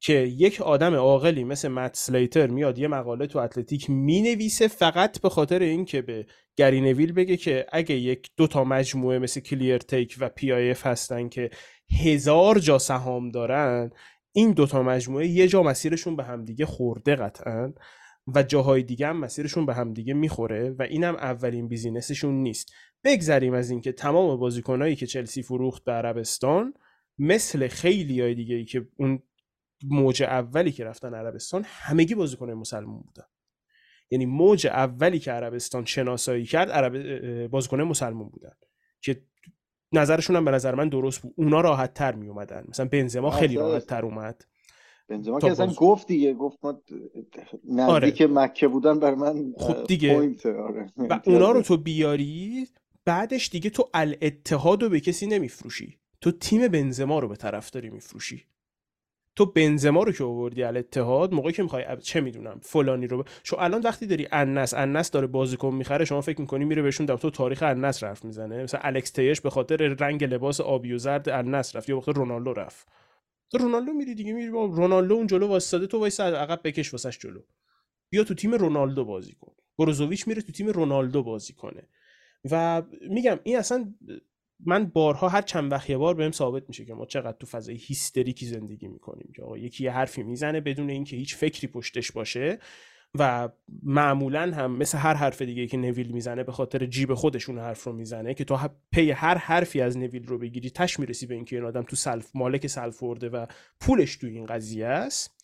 B: که یک آدم عاقلی مثل مت سلیتر میاد یه مقاله تو Athletic می‌نویسه فقط به خاطر اینکه به گری نویل بگه که اگه یک دو تا مجموعه مثل Clearlake و PIF هستن که هزار جا سهام دارن این دوتا مجموعه یه جا مسیرشون به همدیگه خورده قطعا و جاهای دیگه هم مسیرشون به همدیگه می‌خوره و اینم اولین بیزینسشون نیست. بگذریم از اینکه تمام بازیکنایی که چلسی فروخت به عربستان مثل خیلی های دیگه ای که اون موج اولی که رفتن عربستان همگی بازیکن مسلمون بودن. یعنی موج اولی که عربستان شناسایی کرد عرب... بازیکن مسلمون بودن که نظرشون هم به نظر من درست بود. اونا راحت تر می اومدن مثلا بنزما خیلی راحت تر اومد.
C: بنزما که اصلا گفت دیگه گفت ما نزدیک آره. مکه بودن بر من
B: خب دیگه. آره. و <laughs> اونا رو تو بیاری بعدش دیگه تو الاتحاد رو به کسی نمیفروشی. تو تیم بنزما رو به طرفداری میفروشی. تو بنزما رو که آوردی الاتحاد موقعی که می‌خوای چه می‌دونم فلانی رو ب... شو الان وقتی داری انس انس داره بازیکن می‌خره شما فکر می‌کنی میره بهشون در تو تاریخ انس رفت می‌زنه؟ مثلا الکس تیش به خاطر رنگ لباس آبی و زرد انس رفت یا وقت رونالدو رفت. تو رونالدو میری دیگه میری با رونالدو اون جلو واسطه تو وایس عقب بکش واسش جلو. بیا تو تیم رونالدو بازی کن. بروزوویچ میره تو تیم رونالدو بازی کنه. و میگم این اصلا من بارها هر چند وقت یه بار بهم ثابت میشه که ما چقدر تو فضای هیستریکی زندگی می‌کنیم که یکی یه حرفی می‌زنه بدون اینکه هیچ فکری پشتش باشه و معمولا هم مثل هر حرف دیگه که نویل می‌زنه به خاطر جیب خودشون حرف رو می‌زنه که تو پی هر حرفی از نویل رو بگیری تش می‌رسی به اینکه این آدم تو سلف مالک سلفورده و پولش تو این قضیه است.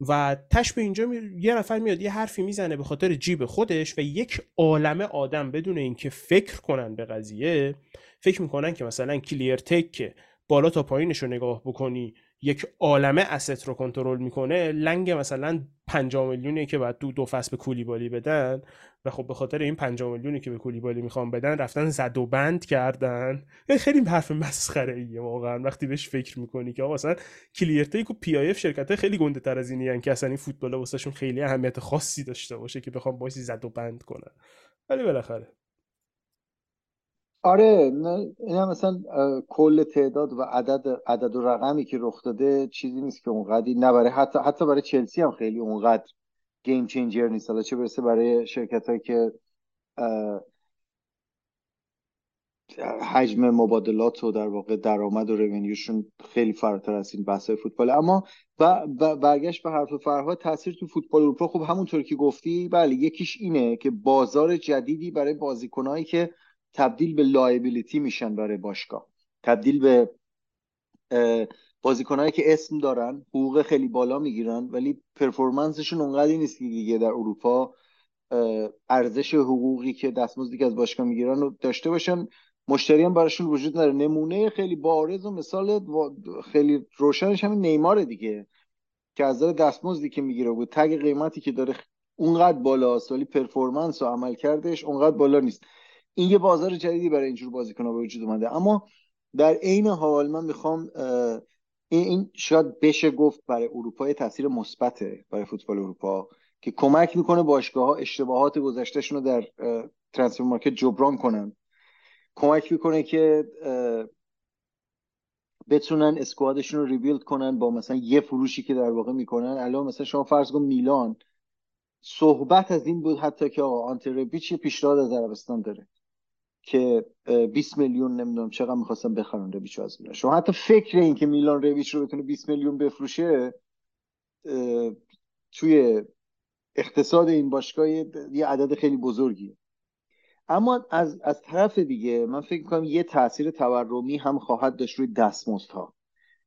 B: و تش به اینجا می... یه نفر میاد یه حرفی می‌زنه به خاطر جیب خودش و یک عالمه آدم بدون اینکه فکر کنن به قضیه فکر می‌کنن که مثلا Clearlake بالا تا پایینش رو نگاه بکنی. یک عالمه asset رو کنترل می‌کنه لنگ مثلا 5 میلیونی که بعد دو دو فصل به کولیبالی بدن. و خب به خاطر این 5 میلیونی که به کولیبالی می‌خوام بدن رفتن زد و بند کردن. خیلی حرف مسخره ایه واقعا وقتی بهش فکر می‌کنی که آقا مثلا Clearlake و PIF شرکت خیلی گنده تر از اینی که اصلا این فوتبال واسهشون خیلی اهمیت خاصی داشته باشه که بخوام باعث زد و بند کنن. ولی بالاخره
C: آره این هم مثلا کل تعداد و عدد عدد و رقمی که رخ داده چیزی نیست که اونقدی نه برای حتی حتی برای چلسی هم خیلی اونقدر game changer نیست. حالا چه برسه برای شرکت هایی که حجم مبادلات و در واقع درآمد و revenue شون خیلی فراتر از این بحث فوتبال. اما و برگشت به حرف فرهاد تاثیر تو فوتبال اروپا خب همونطور که گفتی بله یکیش اینه که بازار جدیدی برای بازیکنهایی که تبدیل به liability میشن برای باشگاه. تبدیل به بازیکنهایی که اسم دارن حقوق خیلی بالا می‌گیرن ولی پرفورمنسشون اونقدری نیست که دیگه در اروپا ارزش حقوقی که دستمزدی که از باشگاه می‌گیرن رو داشته باشن. مشتری هم براشون وجود نداره. نمونه خیلی بارز و مثال خیلی روشنش همین نیمار دیگه که از دستمزدی که می‌گیره بود. تگ قیمتی که داره اونقدر بالاست ولی پرفورمنس و عمل کردش اونقدر بالا نیست. این یه بازار جدیدی برای اینجور بازیکن‌ها به وجود اومده. اما در عین حال من می‌خوام این, شاید بشه گفت برای اروپا تاثیر مثبته برای فوتبال اروپا که کمک می‌کنه باشگاه ها اشتباهات گذشتهشون رو در ترانسفر مارکت جبران کنن. کمک می‌کنه که بتونن اسکوادشون رو ریبیلد کنن با مثلا یه فروشی که در واقع می‌کنن. الان مثلا شما فرض کن میلان صحبت از این بود حتی که آقا آنتربیچ پیشنهاد از عربستان داره. که 20 میلیون نمی‌دونم چقدر می‌خواستم بخرن رویچ از میلان شما حتی فکر این که میلان رویچ رو بتونه 20 میلیون بفروشه توی اقتصاد این باشگاه یه عدد خیلی بزرگیه. اما از, از طرف دیگه من فکر می‌کنم یه تاثیر تورمی هم خواهد داشت روی دستمزدها.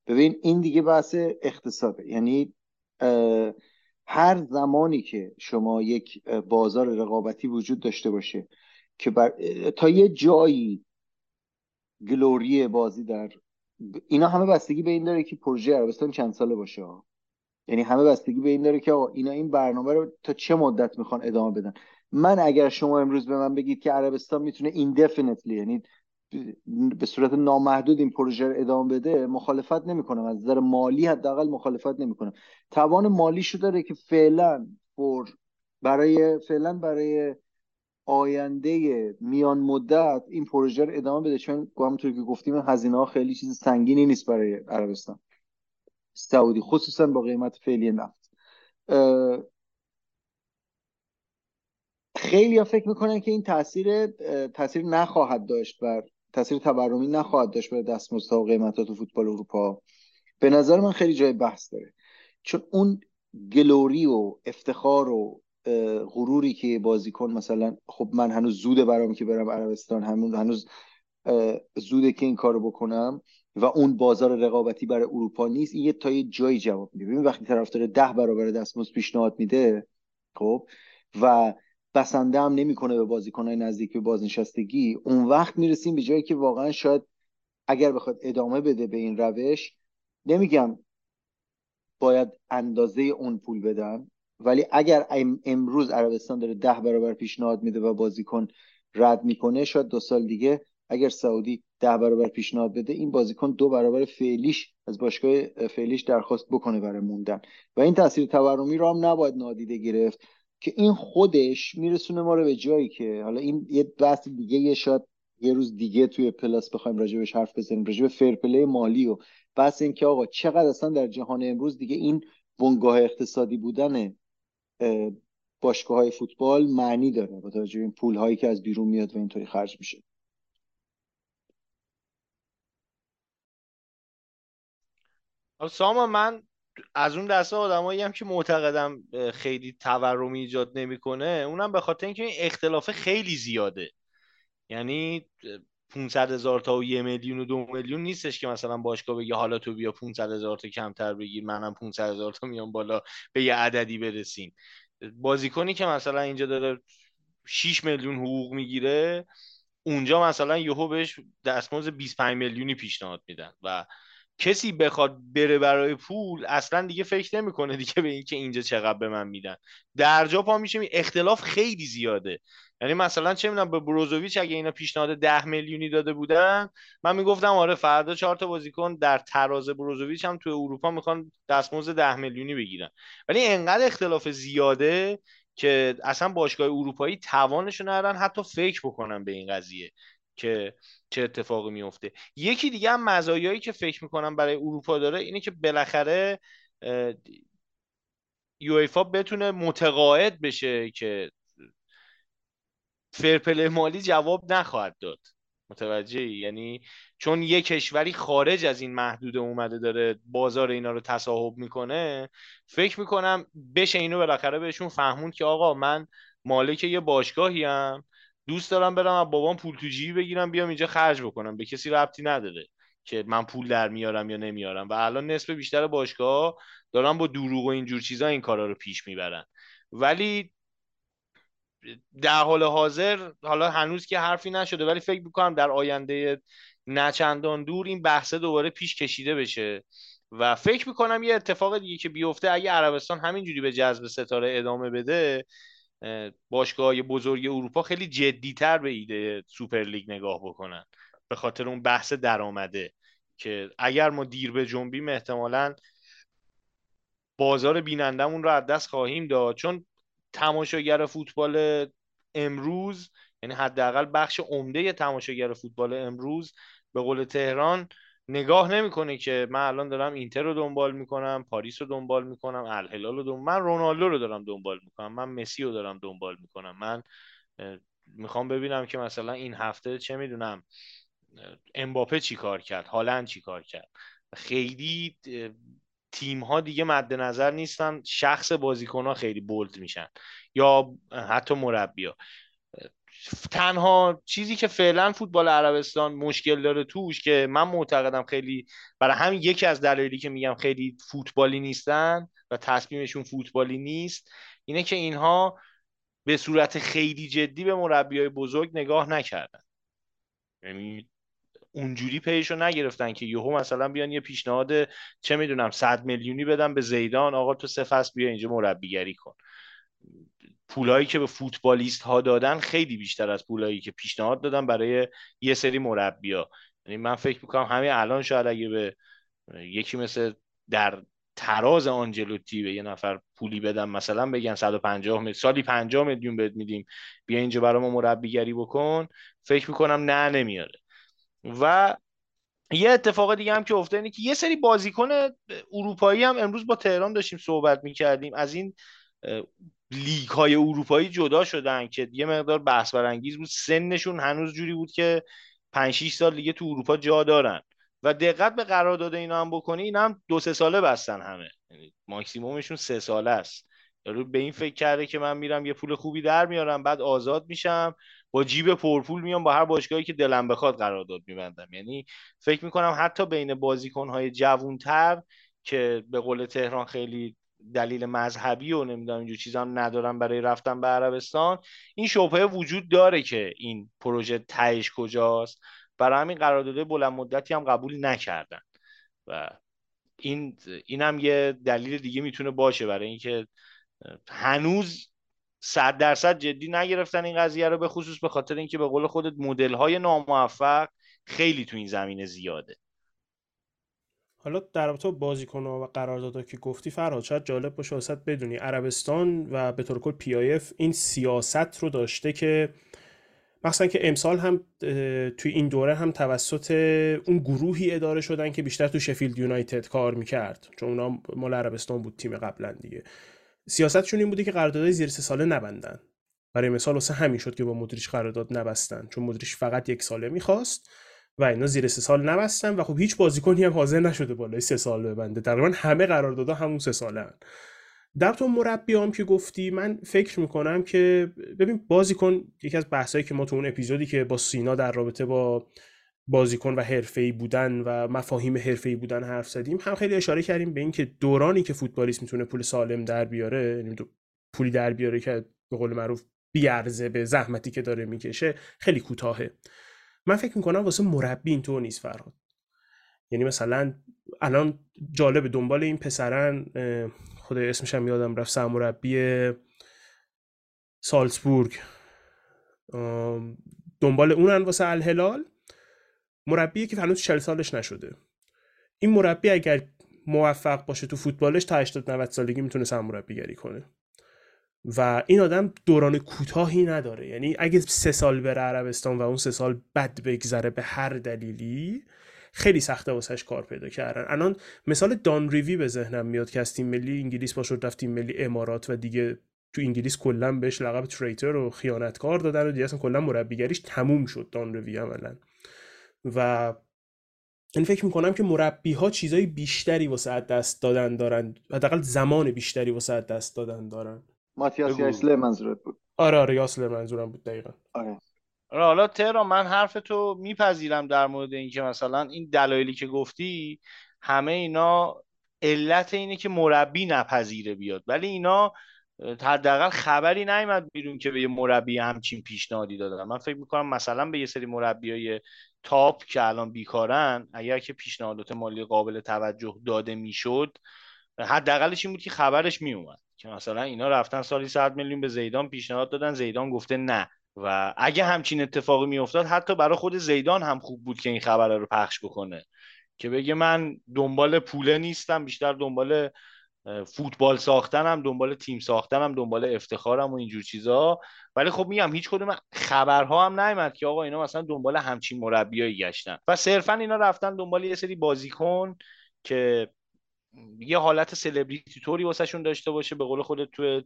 C: ببین این دیگه بحث اقتصاده. یعنی هر زمانی که شما یک بازار رقابتی وجود داشته باشه که بر... تا یه جایی گلوری بازی در اینا همه بستگی به این داره که پروژه عربستان چند ساله باشه یعنی همه بستگی به این داره که اینا این برنامه رو تا چه مدت می‌خوان ادامه بدن. من اگر شما امروز به من بگید که عربستان می‌تونه ایندفینیتلی یعنی به صورت نامحدود این پروژه رو ادامه بده مخالفت نمی‌کنم. از نظر مالی حداقل مخالفت نمی‌کنم. توان مالیشو داره که فعلا برای فعلا برای آینده میان مدت این پروژه رو ادامه بده چون همونطور که گفتیم هزینه ها خیلی چیز سنگینی نیست برای عربستان. سعودی خصوصا با قیمت فعلی نفت. خیلی ها فکر می‌کنن که این تاثیر تاثیر نخواهد داشت بر تاثیر تورمی نخواهد داشت بر دستمزدها و قیمتات فوتبال اروپا. به نظر من خیلی جای بحث داره. چون اون گلوری و افتخار و غروری که بازیکن مثلا خب من هنوز زوده برام که برم عربستان همون هنوز زوده که این کارو بکنم و اون بازار رقابتی برای اروپا نیست این یه تا یه جایی جواب میده. ببین وقتی طرفدار ده برابر دستمزد پیشنهاد میده خب و بسنده هم نمی‌کنه به بازیکنهای نزدیک به بازنشستگی اون وقت می‌رسیم به جایی که واقعا شاید اگر بخواد ادامه بده به این روش نمیگم باید اندازه اون پول بدن. ولی اگر امروز عربستان داره ده برابر پیشنهاد میده و بازیکن رد می‌کنه شاید دو سال دیگه اگر سعودی ده برابر پیشنهاد بده این بازیکن دو برابر فعلیش از باشگاه فعلیش درخواست بکنه برای موندن. و این تاثیر تورمی رو هم نباید نادیده گرفت که این خودش میرسونه ما رو به جایی که حالا این یه بحث دیگه یه شاید یه روز دیگه توی پلاس بخوایم راجبش حرف بزنیم راجب فرپلی مالی و بحث این که آقا چقدر اصلا در جهان امروز دیگه این بنگاه اقتصادی بودن باشگاه های فوتبال معنی داره با توجه این پول هایی که از بیرون میاد و اینطوری خرج میشه.
D: ساما من از اون دسته آدمایی هم که معتقدم خیلی تورمی ایجاد نمی‌کنه اونم به خاطر اینکه این اختلاف خیلی زیاده. یعنی 500 هزار تا و یه میلیون و دو میلیون نیستش که مثلا باشگاه بگه حالا تو بیا 500 هزار تا کمتر بگیر منم 500 هزار تا میام بالا به یه عددی برسیم. بازیکنی که مثلا اینجا داره 6 میلیون حقوق می‌گیره اونجا مثلا یهو بهش دستمزد 25 میلیونی پیشنهاد میدن و کسی بخواد بره برای پول اصلا دیگه فکر نمی‌کنه دیگه به اینکه اینجا چقدر به من میدن. در جا پا میشه اختلاف خیلی زیاده. یعنی مثلا چه می‌دونم به بروزوویچ اگه اینا پیشنهاد ده میلیونی داده بودن من می‌گفتم آره فردا چهار تا بازیکن در تراز بروزوویچ هم تو اروپا می‌خوان دستمزد ده میلیونی بگیرن. ولی انقدر اختلاف زیاده که اصلا باشگاه اروپایی توانشون ندارن حتی فکر بکنن به این قضیه. که چه اتفاقی میفته یکی دیگه هم مزایایی که فکر می‌کنم برای اروپا داره اینه که بالاخره یویفا بتونه متقاعد بشه که فرپل مالی جواب نخواهد داد. متوجه یعنی چون یه کشوری خارج از این محدوده اومده داره بازار اینا رو تصاحب می‌کنه فکر می‌کنم بشه اینو بالاخره بهشون فهمون که آقا من مالک یه باشگاهی هم دوست دارم برم از بابام پول تو جیبی بگیرم بیام اینجا خرج بکنم. به کسی ربطی نداره که من پول در میارم یا نمیارم. و الان نصف بیشتر باشگاه دارن با دروغ و اینجور چیزا این کارا رو پیش می‌برن. ولی در حال حاضر حالا هنوز که حرفی نشده ولی فکر می‌کنم در آینده نچندان دور این بحثه دوباره پیش کشیده بشه. و فکر می‌کنم یه اتفاق دیگه که بیفته اگه عربستان همینجوری به جذب ستاره ادامه بده باشگاه بزرگ اروپا خیلی جدیتر به ایده سوپر لیگ نگاه بکنن. به خاطر اون بحث درآمده که اگر ما دیر به جنبیم احتمالا بازار بینندمون رو از دست خواهیم داد. چون تماشاگر فوتبال امروز یعنی حداقل بخش عمده تماشاگر فوتبال امروز به قول تهران نگاه نمی‌کنه که من الان دارم اینتر رو دنبال می‌کنم پاریس رو دنبال می‌کنم الهلال رو دنبال من رونالدو رو دارم دنبال می‌کنم من مسی رو دارم دنبال می‌کنم. من می‌خوام ببینم که مثلا این هفته چه می‌دونم امباپه چی کار کرد هالند چی کار کرد. خیلی تیم ها دیگه مد نظر نیستن شخص بازیکن ها خیلی بولد میشن یا حتی مربیا تنها چیزی که فعلا فوتبال عربستان مشکل داره توش که من معتقدم خیلی برای همین یکی از دلایلی که میگم خیلی فوتبالی نیستن و تصمیمشون فوتبالی نیست اینه که اینها به صورت خیلی جدی به مربیای بزرگ نگاه نکردن. یعنی اونجوری پیش رو نگرفتن که یهو مثلا بیان یه پیشنهاد چه می‌دونم صد میلیونی بدن به زیدان آقا تو فصل بیا اینجا مربیگری کن. پولایی که به فوتبالیست ها دادن خیلی بیشتر از پولایی که پیشنهاد دادن برای یه سری مربیا یعنی من فکر می‌کنم همین الان شاید اگه به یکی مثل در تراز آنجلوتی به یه نفر پولی بدم مثلا بگن 150 میلیون سالی 50 میلیون بهت میدیم بیا اینجا برای ما مربیگری بکن فکر می‌کنم نه نمیاره. و یه اتفاق دیگه هم که افتاد اینه که یه سری بازیکن اروپایی هم امروز با تهران داشتیم صحبت می‌کردیم. از این لیگ های اروپایی جدا شدن که یه مقدار بحث برانگیز بود. سنشون هنوز جوری بود که 5 6 سال دیگه تو اروپا جا دارن. و دقت به قرارداد اینا هم بکنی اینا هم دو سه ساله بستن همه. یعنی ماکسیمومشون سه ساله است. یارو به این فکر کرده که من میرم یه پول خوبی در میارم بعد آزاد میشم با جیب پرپول میام با هر باشگاهی که دلم بخواد قرارداد میبندم. یعنی فکر می‌کنم حتی بین بازیکنهای جوونتر که به قول تهران خیلی دلیل مذهبی و نمی‌دونم اینجور چیزا هم ندارم برای رفتن به عربستان. این شبهه وجود داره که این پروژه تهش کجاست. برای همین قرارداد بلند مدتی هم قبول نکردن. و این اینم یه دلیل دیگه می‌تونه باشه برای اینکه هنوز صد درصد جدی نگرفتن این قضیه رو به خصوص به خاطر اینکه به قول خودت مدل های ناموفق خیلی تو این زمینه زیاده.
B: حالا در رابطه بازیکن و قراردادها که گفتی فرهاد شاید جالب باشه واسه بدونی عربستان و به طور کل پی این سیاست رو داشته که مثلا که امسال هم توی این دوره هم توسط اون گروهی اداره شدن که بیشتر تو شفیلد یونایتد کار می‌کرد چون اونا مال عربستان بود تیم قبلا دیگه. سیاستشون این بوده که قراردادهای زیر سه ساله نبندن. برای مثال واسه همین شد که با مدریش قرارداد نبستن چون مدریش فقط یک ساله می‌خواست. و اینا زیر سه سال نبستن و خب هیچ بازیکنی هم حاضر نشده بالای سه سال ببنده تقریبا همه قراردادها همون سه ساله هن. در تو مربی هم که گفتی من فکر می‌کنم که ببین بازیکن یکی از بحثایی که ما تو اون اپیزودی که با سینا در رابطه با بازیکن و حرفه‌ای بودن و مفاهیم حرفه‌ای بودن حرف زدیم هم خیلی اشاره کردیم به اینکه دورانی که فوتبالیست می‌تونه پول سالم در بیاره یعنی پولی در بیاره که به قول معروف بیارزه به زحمتی که داره می‌کشه خیلی کوتاهه من فکر می‌کنم واسه مربی اینطور نیست فرهاد. یعنی مثلا الان جالب دنبال این پسرن خود اسمش هم یادم رفت سرمربی سالزبورگ. دنبال اونن واسه الهلال. مربی که هنوز 40 سالش نشده. این مربی اگر موفق باشه تو فوتبالش تا 80 90 سالگی می‌تونه سرمربیگری کنه. و این آدم دوران کوتاهی نداره. یعنی اگه سه سال بره عربستان و اون سه سال بد بگذره به هر دلیلی خیلی سخته واسش کار پیدا کردن. الان مثال دان ریوی به ذهنم میاد که از تیم ملی انگلیس با رفت تیم ملی امارات و دیگه تو انگلیس کلا بهش لقب تریتر و خیانتکار دادن و دیگه اصلا کلا مربیگریش تموم شد دان ریوی عملا. و این فکر می‌کنم که مربی ها چیزای بیشتری واسه دست دادن دارن حداقل زمان بیشتری واسه دست دادن دارن.
C: ماتیاس یاسلر منظورت بود.
B: آره آره یاسلر منظورم بود دقیقا.
C: آره.
D: آره حالا تهران من حرف تو میپذیرم در مورد اینکه مثلا این دلایلی که گفتی همه اینا علت اینه که مربی نپذیره بیاد. ولی اینا حداقل خبری نیومد بیرون که به یه مربی همچین پیشنهادی دادن. من فکر می‌کنم مثلا به یه سری مربیای تاپ که الان بیکارن اگر که پیشنهادات مالی قابل توجه داده می‌شد حداقلش این بود که خبرش میومد که مثلا اینا رفتن سالی 100 میلیون به زیدان پیشنهاد دادن زیدان گفته نه. و اگه همچین اتفاقی میافتاد حتی برای خود زیدان هم خوب بود که این خبر رو پخش بکنه. که بگه من دنبال پوله نیستم بیشتر دنبال فوتبال ساختنم دنبال تیم ساختنم دنبال افتخارم و اینجور چیزا. ولی خب میگم هیچ کدوم خبرها هم نیومد که آقا اینا مثلا دنبال همچین مربیایی گشتن. و صرفا اینا رفتن دنبال یه سری بازیکن که یه حالت سلبریتی توری واسهشون داشته باشه به قول خودت تو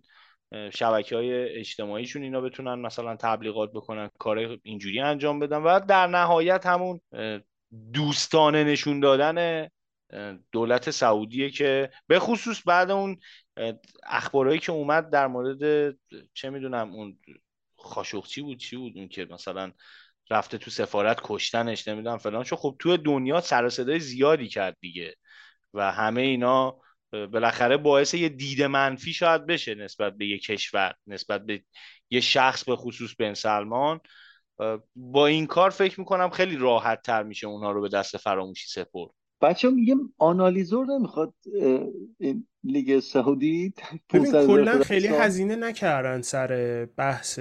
D: شبکه های اجتماعیشون اینا بتونن مثلا تبلیغات بکنن کار اینجوری انجام بدن. و در نهایت همون دوستانه نشون دادن دولت سعودیه که به خصوص بعد اون اخبارهایی که اومد در مورد چه می‌دونم اون خاشخچی بود چی بود اون که مثلا رفته تو سفارت کشتنش نمی‌دونم فلان شو خب تو دنیا سر زیادی کرد دیگه. و همه اینا بالاخره باعث یه دید منفی شاید بشه نسبت به یه کشور نسبت به یه شخص به خصوص بن سلمان. با این کار فکر می‌کنم خیلی راحت تر میشه اونها رو به دست فراموشی سپرد.
C: بچه میگه آنالیزور نمی‌خواد این لیگ سعودی
B: کلا خیلی هزینه نکردن سر بحث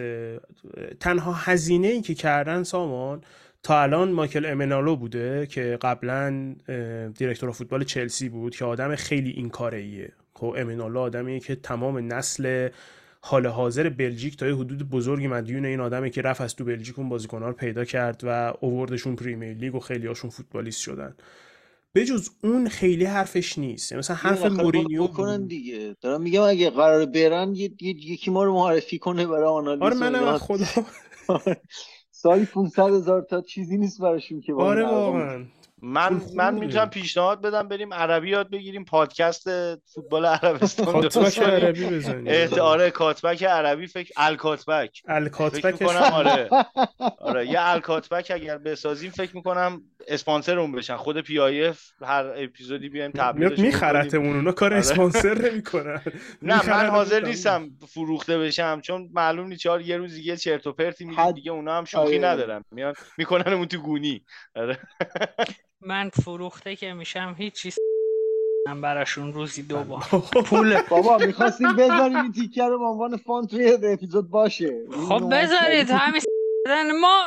B: تنها هزینه ای که کردن سامان تا الان مایکل امنالو بوده که قبلا دیرکتور فوتبال چلسی بود که آدم خیلی این کاره ایه خب امنالو آدمیه که تمام نسل حال حاضر بلژیک تا یه حدود بزرگی مدیون این آدمه که رفت از تو بلژیک اون بازیکن‌ها رو پیدا کرد و اووردشون پریمیر لیگ و خیلی هاشون فوتبالیست شدن. بجز اون خیلی حرفش نیست. یعنی مثلا حرف مورینیو
C: بکنن دیگه. دارم میگم اگه قرار برن یکی ما رو معرفی کنه برای آنالیز
B: آره منم خدا. <laughs>
C: سالی 500 هزار تا چیزی نیست براشون که
B: آره واقعا.
D: من من می‌تونم پیشنهاد بدم بریم عربی یاد بگیریم پادکست فوتبال عربستان
B: کاتبک عربی بزنیم.
D: آره کاتبک عربی فکر الکاتبک.
B: الکاتبک
D: می‌کنم آره. <laughs> آره یه الکاتبک اگر بسازیم فکر می‌کنم اسپانسر اون بشن. خود PIF هر اپیزودی بیایم تبلیغش
B: میخرتمون اونا کار اسپانسر نمی‌کنن. <laughs>
D: نه من حاضر نیستم فروخته بشم چون معلوم نیست چهار یه روز دیگه چرت و پرتی میگه دیگه اونا هم شوخی ندارن. میان می‌کنن اون تو گونی. آره. <laughs>
A: من فروخته که میشم هیچ چیز من براشون روزی دو بار. <laughs> پول.
C: بابا می‌خواستیم بذاریم این تیکه رو به عنوان فان توی اپیزود باشه.
A: خب بذارید همین ما.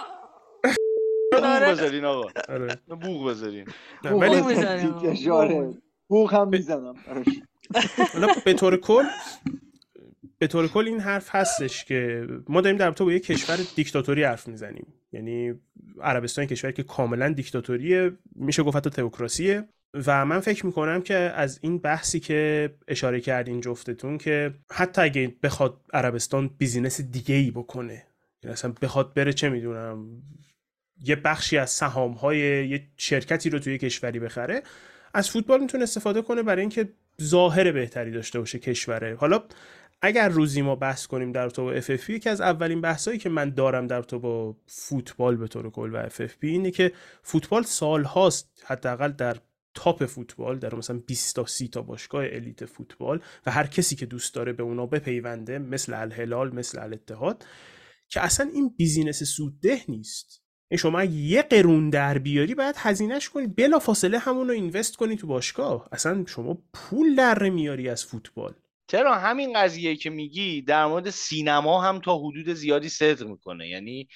D: بوغ بذارین آقا. بوغ بذارین.
A: بوغ بذارین
C: بوغ. هم می‌زنم.
B: به طور کل به طور کل این حرف هستش که ما داریم در با یه کشور دیکتاتوری حرف می‌زنیم. یعنی عربستان کشوری که کاملا دیکتاتوریه میشه گفت حتی تئوکراسیه. و من فکر می‌کنم که از این بحثی که اشاره کردین جفتتون که حتی اگه بخواد عربستان بیزینس دیگه ای بکنه یعنی اصلا بخواد بره چه می‌دونم یه بخشی از سهام های یه شرکتی رو توی کشوری بخره از فوتبال می‌تونه استفاده کنه برای اینکه ظاهر بهتری داشته باشه کشوره. حالا اگر روزی ما بحث کنیم در تو با FFP یکی از اولین بحثایی که من دارم در تو با فوتبال به طور کل و FFP اینه که فوتبال سال هاست حداقل در top فوتبال در مثلا 20 تا 30 تا باشگاه elite فوتبال و هر کسی که دوست داره به اونا بپیونده مثل الهلال مثل الاتحاد که اصلا این business سودده نیست. این شما یه قرون در بیاری باید هزینهش کنید. بلا فاصله همون رو اینوست کنی تو باشگاه. اصلا شما پول در میاری از فوتبال.
D: چرا همین قضیه که میگی در مورد سینما هم تا حدود زیادی صدق می‌کنه؟ یعنی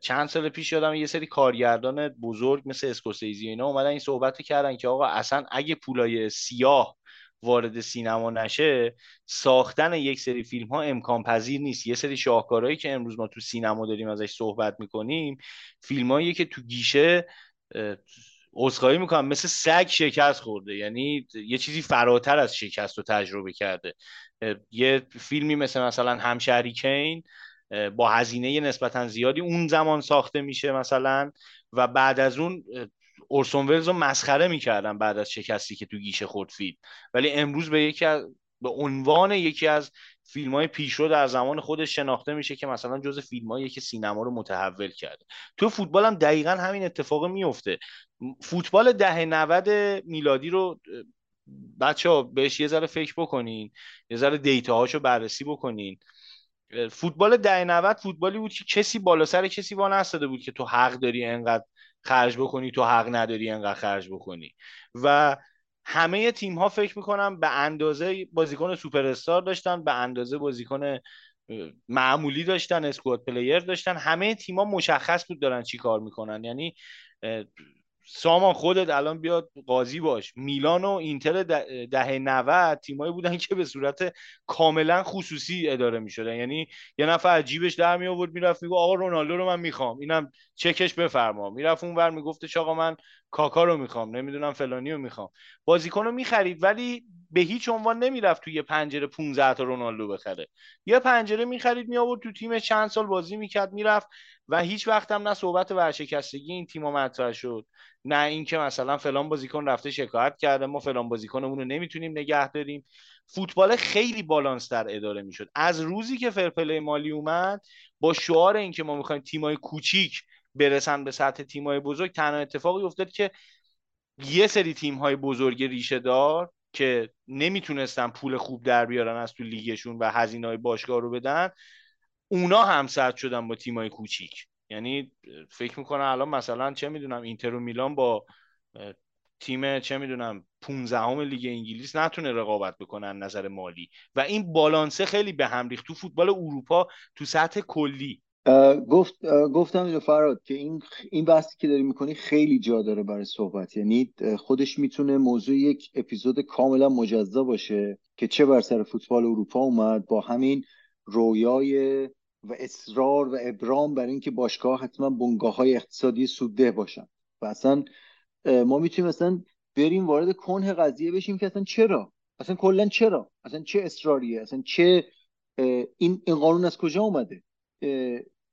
D: چند سال پیش یادم یه سری کارگردان بزرگ مثل اسکورسیزی اینا اومدن این صحبت کردن که آقا اصلا اگه پولای سیاه وارد سینما نشه ساختن یک سری فیلم ها امکان پذیر نیست. یه سری شاهکارهایی که امروز ما تو سینما داریم ازش صحبت می‌کنیم فیلمایی که تو گیشه عذرخواهی می‌کنم. مثل سگ شکست خورده. یعنی یه چیزی فراتر از شکست رو تجربه کرده. یه فیلمی مثل مثلا همشهری کین با هزینه نسبتا زیادی اون زمان ساخته میشه مثلا. و بعد از اون اورسون ولز رو مسخره می‌کردن بعد از شکستی که تو گیشه خورد فیلم. ولی امروز به یکی از به عنوان یکی از فیلم های پیشرو در زمان خودش شناخته میشه که مثلا جز فیلم که سینما رو متحول کرده. تو فوتبال هم دقیقا همین اتفاق میفته. فوتبال ده 90 میلادی رو بچه ها بهش یه ذره فکر بکنین یه ذره دیتا هاشو بررسی بکنین. فوتبال ده 90 فوتبالی بود که کسی بالا سر کسی وا نستاده بود که تو حق داری انقدر خرج بکنی تو حق نداری انقدر خرج بکنی. و همه تیم ها فکر می‌کنم به اندازه بازیکن سوپر استار داشتن به اندازه بازیکن معمولی داشتن اسکواد پلیر داشتن. همه تیما مشخص بود دارن چی کار می‌کنن. یعنی سامان خودت الان بیاد قاضی باش. میلان و اینتر دهه 90 تیمایی بودن که به صورت کاملا خصوصی اداره می‌شدن. یعنی یه نفر عجیبش در می آورد می‌رفت میگو آقا رونالدو رو من می‌خوام. اینم چکش بفرما. می‌رفت اونور میگفتش آقا من کاکا رو می‌خوام نمی‌دونم فلانی رو می‌خوام. بازیکن رو می‌خرید ولی به هیچ عنوان نمی‌رفت توی یه پنجره 15 تا رونالدو بخره. یه پنجره می‌خرید می آورد تو تیم چند سال بازی می‌کرد می‌رفت و هیچ وقت هم نه صحبت ورشکستگی این تیم مطرح شد نه اینکه مثلا فلان بازیکن رفته شکایت کرده ما فلان بازیکنمون رو نمی‌تونیم نگه داریم. فوتبال خیلی بالانس در اداره می‌شد. از روزی که فرپلی مالی اومد با شعار اینکه ما می‌خوایم تیمای کوچیک برسن به سطح تیمای بزرگ تنها اتفاقی افتاد که یه سری تیم های بزرگ ریشه دار که نمی‌تونستن پول خوب در بیارن از تو لیگشون و هزینه های باشگاه رو بدن اونا هم سرد شدن با تیمای کوچیک. یعنی فکر می‌کنم الان مثلا چه می‌دونم اینتر و میلان با تیم چه می‌دونم 15 لیگ انگلیس نتونه رقابت بکنن نظر مالی. و این بالانسه خیلی به هم ریخت. تو فوتبال اروپا تو سطح کلی.
C: گفت گفتم فراد که این این بحثی که داری می‌کنی خیلی جا داره برای صحبت. یعنی خودش می‌تونه موضوع یک اپیزود کاملا مجزا باشه که چه بر سر فوتبال اروپا اومد با همین رویای و اصرار و ابرام بر اینکه باشگاه حتما بنگاه های اقتصادی سودده باشن. و اصلا ما می‌تونیم اصلا بریم وارد کنه قضیه بشیم که اصلا چرا؟ اصلا کلا چرا؟ اصلا چه اصراریه؟ اصلا چه این این قانون از کجا اومده؟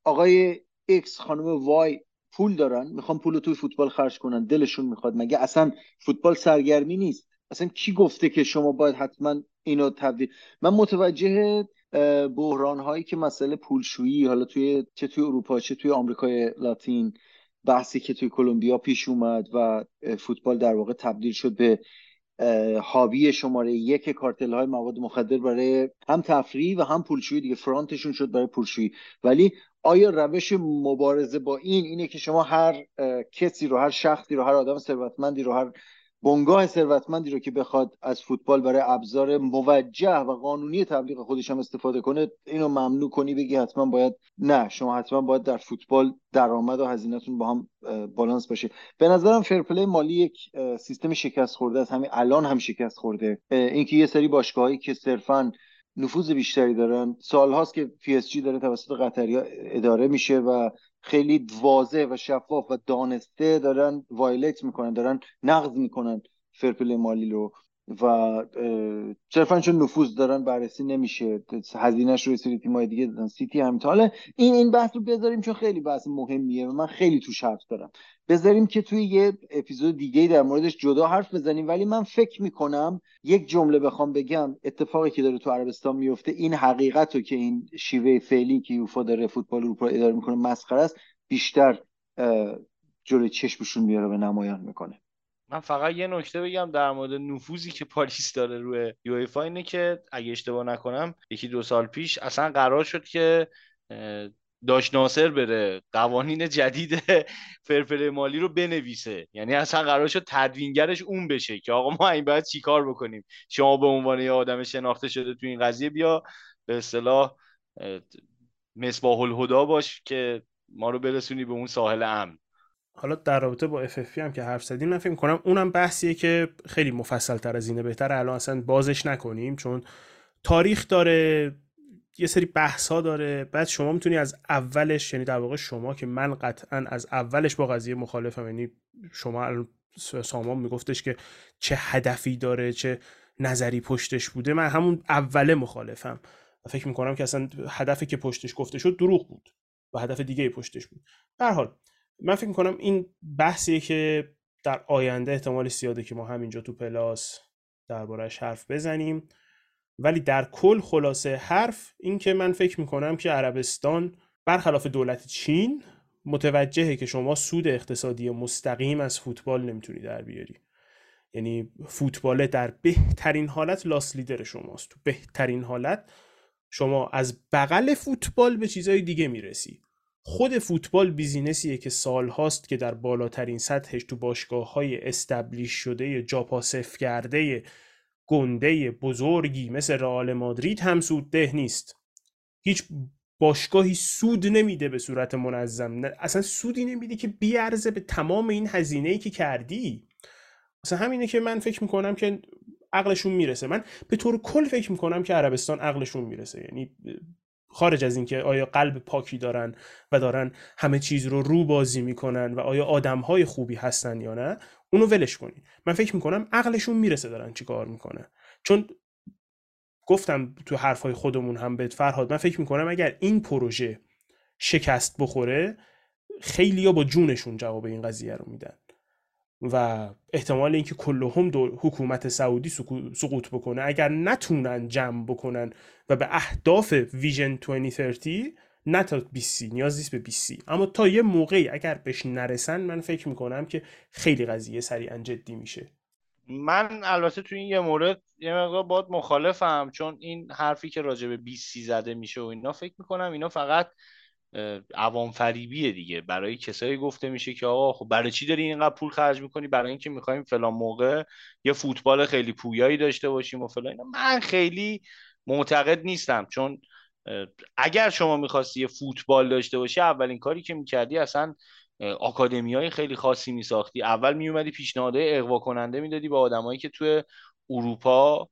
C: آقای X خانم Y پول دارن می‌خوان پول توی فوتبال خرج کنن دلشون می‌خواد. مگه اصلا فوتبال سرگرمی نیست؟ اصلا کی گفته که شما باید حتما اینو تبدیل من متوجه بحران هایی که مسئله پولشویی حالا توی چه توی اروپا چه توی آمریکای لاتین بحثی که توی کلمبیا پیش اومد و فوتبال در واقع تبدیل شد به هابی شماره یک کارتل های مواد مخدر برای هم تفریح و هم پولشویی دیگه. فرانتشون شد برای پولشویی. ولی آیا روش مبارزه با این اینه که شما هر کسی رو هر شخصی رو هر آدم ثروتمندی رو هر بنگاه ثروتمندی رو که بخواد از فوتبال برای ابزار موجه و قانونی تبلیغ خودش هم استفاده کنه اینو ممنوع کنی بگی حتما باید نه شما حتما باید در فوتبال درآمد و هزینهتون با هم بالانس باشه. به نظرم fair play مالی یک سیستم شکست خورده است. همین الان هم شکست خورده اینکه یه سری باشگاهایی که صرفا نفوذ بیشتری دارن سالهاست که PSG داره توسط قطری اداره میشه و خیلی واضح و شفاف و دانسته دارن violate می‌کنن دارن نقض می‌کنن fair play مالی رو. و صرفا چون نفوذ دارن بررسی نمیشه هزینهش رو سری تیمای دیگه دادن سیتی هم حالا این این بحث رو بذاریم چون خیلی بحث مهمیه و من خیلی تو حرف دارم. بذاریم که توی یه اپیزود دیگه در موردش جدا حرف بزنیم ولی من فکر می‌کنم یک جمله بخوام بگم اتفاقی که داره تو عربستان میفته این حقیقت رو که این شیوه فعلی که یوفا داره فوتبال اروپا اداره می‌کنه مسخره است بیشتر جلوی چشمشون میاره به نمایان می‌کنه.
D: من فقط یه نکته بگم در مورد نفوذی که پاریس داره روی یوفا اینه که اگه اشتباه نکنم یکی دو سال پیش اصلا قرار شد که داش ناصر بره قوانین جدید <laughs> فرفره مالی رو بنویسه. یعنی اصلا قرار شد تدوینگرش اون بشه که آقا ما این باید چیکار بکنیم؟ شما به عنوان یه آدم شناخته شده تو این قضیه بیا به اصطلاح مصباح الهدا باش که ما رو برسونی به اون ساحل امن.
B: حالا در رابطه با FFP هم که حرف زدیم من فکر کنم اونم بحثیه که خیلی مفصل تر از اینه. بهتر الان اصلا بازش نکنیم چون تاریخ داره یه سری بحث ها داره. بعد شما می‌تونی از اولش یعنی در واقع شما که من قطعا از اولش با قضیه مخالفم یعنی شما سامان میگفتش که چه هدفی داره چه نظری پشتش بوده من همون اوله مخالفم. و فکر می‌کنم که اصلا هدفی که پشتش گفته شد دروغ بود و هدف دیگه پشتش بود. در حال من فکر می‌کنم این بحثیه که در آینده احتمال زیاده که ما همینجا تو پلاس دربارهش حرف بزنیم. ولی در کل خلاصه حرف این که من فکر می‌کنم که عربستان برخلاف دولت چین متوجهه که شما سود اقتصادی مستقیم از فوتبال نمی‌تونی در بیاری. یعنی فوتبال در بهترین حالت لاس لیدر شماست. تو بهترین حالت شما از بغل فوتبال به چیزهای دیگه می‌رسی. خود فوتبال بیزینسیه که سال هاست که در بالاترین سطحش تو باشگاه های استبلیش شده جاپاسف کرده گنده بزرگی مثل رئال مادرید هم سودده نیست. هیچ باشگاهی سود نمیده به صورت منظم. اصلا سودی نمیده که بیارزه به تمام این هزینه ای که کردی. مثلا همینه که من فکر می‌کنم که عقلشون می‌رسه. من به طور کل فکر می‌کنم که عربستان عقلشون می‌رسه. یعنی خارج از اینکه آیا قلب پاکی دارن و دارن همه چیز رو رو بازی می‌کنن و آیا آدم های خوبی هستن یا نه اونو ولش کنی من فکر می‌کنم عقلشون می‌رسه دارن چی کار می‌کنه چون گفتم تو حرفای خودمون هم بهت فرهاد من فکر می‌کنم اگر این پروژه شکست بخوره خیلی با جونشون جواب این قضیه رو میدن. و احتمال اینکه کلهم حکومت سعودی سقوط بکنه. اگر نتونن جمع بکنن و به اهداف ویژن 2030 نه تا 20 نیاز نیست به 20 اما تا یه موقعی اگر بهش نرسن من فکر می‌کنم که خیلی قضیه سریعا جدی میشه.
D: من البته تو این یه مورد یه مقدار باید مخالفم چون این حرفی که راجع به 20 زده میشه و اینا فکر می‌کنم اینا فقط عوام فریبیه دیگه. برای کسایی گفته میشه که آقا خب برای چی داری اینقدر پول خرج می‌کنی؟ برای اینکه می‌خوایم فلان موقع یه فوتبال خیلی پویایی داشته باشیم و فلان من خیلی معتقد نیستم. چون اگر شما می‌خواستی یه فوتبال داشته باشی اولین کاری که می‌کردی اصلا آکادمی های خیلی خاصی میساختی. اول میومدی پیشنهادهای اقوا کننده می‌دادی به آدمایی که توی اروپا